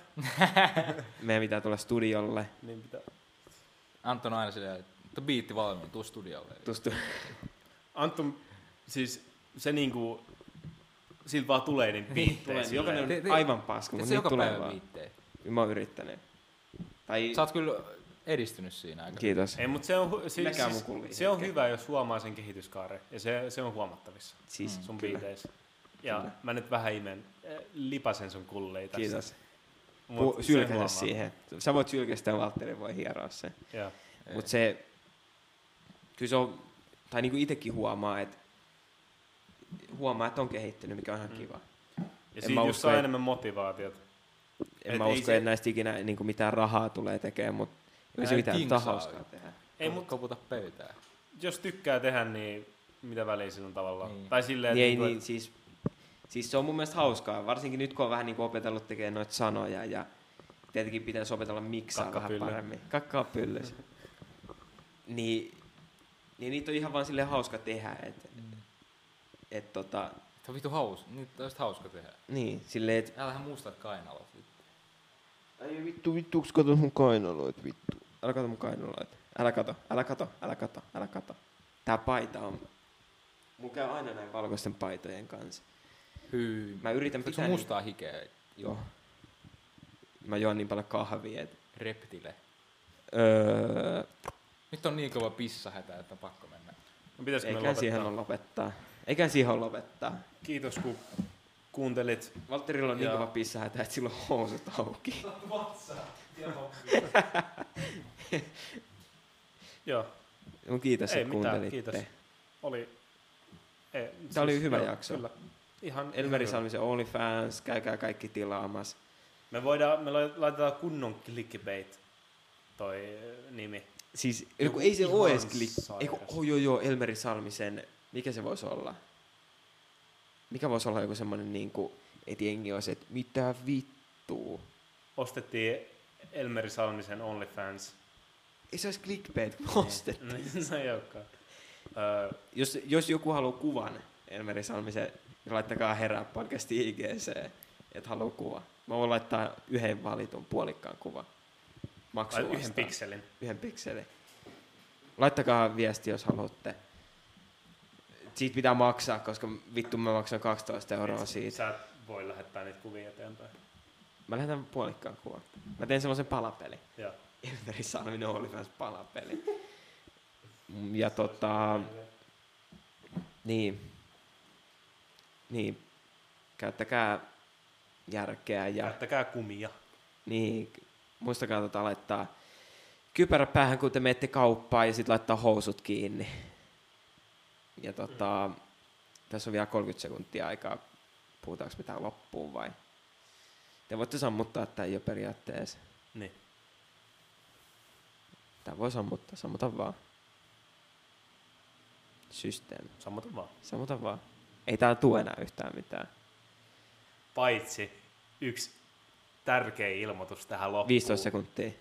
Meidän pitää tulla studiolle. Niin pitää. Anton on aina silleen, että biitti valmiin, tuu studiolle. Tuosta Anttu, siis se niinku, siltä vaan tulee niin biittejä. Jokainen on aivan paska, mutta se niitä joka tulee päivä vaan. biittejä. Mä oon yrittänyt. Tai Sä oot kyllä edistynyt siinä aika. kiitos. Ei, mutta se on, hu- siis, Näkää mun siis, se on hyvä, jos huomaa sen kehityskaaren. Ja se, se on huomattavissa Siis sun kyllä. biiteissä. Ja Kyllä. mä nyt vähän imen, äh, lipasen sun kulleja tässä. Kiitos. Mut Pu- Sylkäse siihen. Sä voit sylkästä ja Valtteri voi hieroa sen. Joo. Mutta se, kyllä se on, tai niinku itekin huomaa, että huomaa, että on kehittynyt, mikä on ihan Mm. kiva. Ja En siitä mä just saa enemmän motivaatiota. En Et mä usko, se- että näistä ikinä niinku mitään rahaa tulee tekemään, mutta ei se Ää, mitään hauskaa tehdä. Ei, mut- koputa pöytää. Jos tykkää tehdä, niin mitä väliä sillä on tavallaan. Niin. Tai silleen, Niin, ei, niinku, niin, siis, siis se on mun mielestä hauskaa, varsinkin nyt kun on vähän niinku opetellut tekemään noita sanoja ja tietenkin pitäisi opetella miksaa vähän paremmin. Kakkaa pyllys. niin, niin niitä on ihan vaan silleen hauska tehdä, että Mm. et, tota, Se on vittu haus, niitä olisi hauska tehdä. niin, silleen, että Älähän mustat kainalot. Ai vittu, vittu, kato mun kainaloit, vittu. Älä kato mun kainaloit. Älä kato, älä kato, älä kato, älä kato. Tää paita on... Mulla käy aina näin valkoisten paitojen kanssa. Hyy. Mä yritän pitää... sun mustaa hikeä? Niin, joo. Mä juon niin paljon kahvia, et... Reptile. Öö, Nyt on niin kova pissahätä, että on pakko mennä. no pitäisikö me eikä siihen lopettaa? on lopettaa. Eikä siihen on lopettaa. Kiitos kun kuuntelit. Valtterilla on niin Joo. kova pissahätä, että sillä on housut auki. Joo, Mun kiitos, Ei että mitään, kuuntelitte. kiitos. oli... Ei, Tää oli hyvä jakso. Kyllä. Ihan, Elmeri ihan hyvä. Salmisen OnlyFans, käykää kaikki tilaamassa. Me voidaan, me lai- laitetaan kunnon clickbait toi äh, nimi. Siis Joku joku, ei se ole edes. Eiku, oh, joo, joo, Elmeri Salmisen, mikä se voisi olla? Mikä voisi olla joku semmoinen niinku, että jengi olisi, että mitä vittua? Ostettiin Elmeri Salmisen OnlyFans. Ei se olisi clickbait, kun ostettiin. Niin, se ei olekaan. Öö, Jos, jos joku haluaa kuvan Elmeri Salmisen, niin laittakaa herää podcasti IGC, että haluaa kuva. Mä voin laittaa yhden valitun puolikkaan kuvan. Maksu ai, yhden pikselin. yhden pikselin. Laittakaa viesti, jos haluatte. Siitä pitää maksaa, koska vittu mä maksan 12 euroa siitä. Sä voi lähettää niitä kuvia eteenpäin. Mä lähetän puolikkaan kuvan. Mä teen semmoisen palapeli. Joo. Elveri Salminen OnlyFans palapeli. Ja tota... Niin. Niin. Käyttäkää järkeä ja Käyttäkää kumia. niin, muistakaa tota laittaa kypärä päähän, kun te menette kauppaan ja sitten laittaa housut kiinni. Ja tota, tässä on vielä 30 sekuntia aikaa. Puhutaanko me tää loppuun vai? Te voitte sammuttaa tää jo periaatteessa. Niin. Tää voi sammuttaa, sammuta vaan. Systeemi. Sammuta vaan. Sammuta vaan. Ei tää tuu enää yhtään mitään. Paitsi yksi tärkeä ilmoitus tähän loppuun. 15 sekuntia.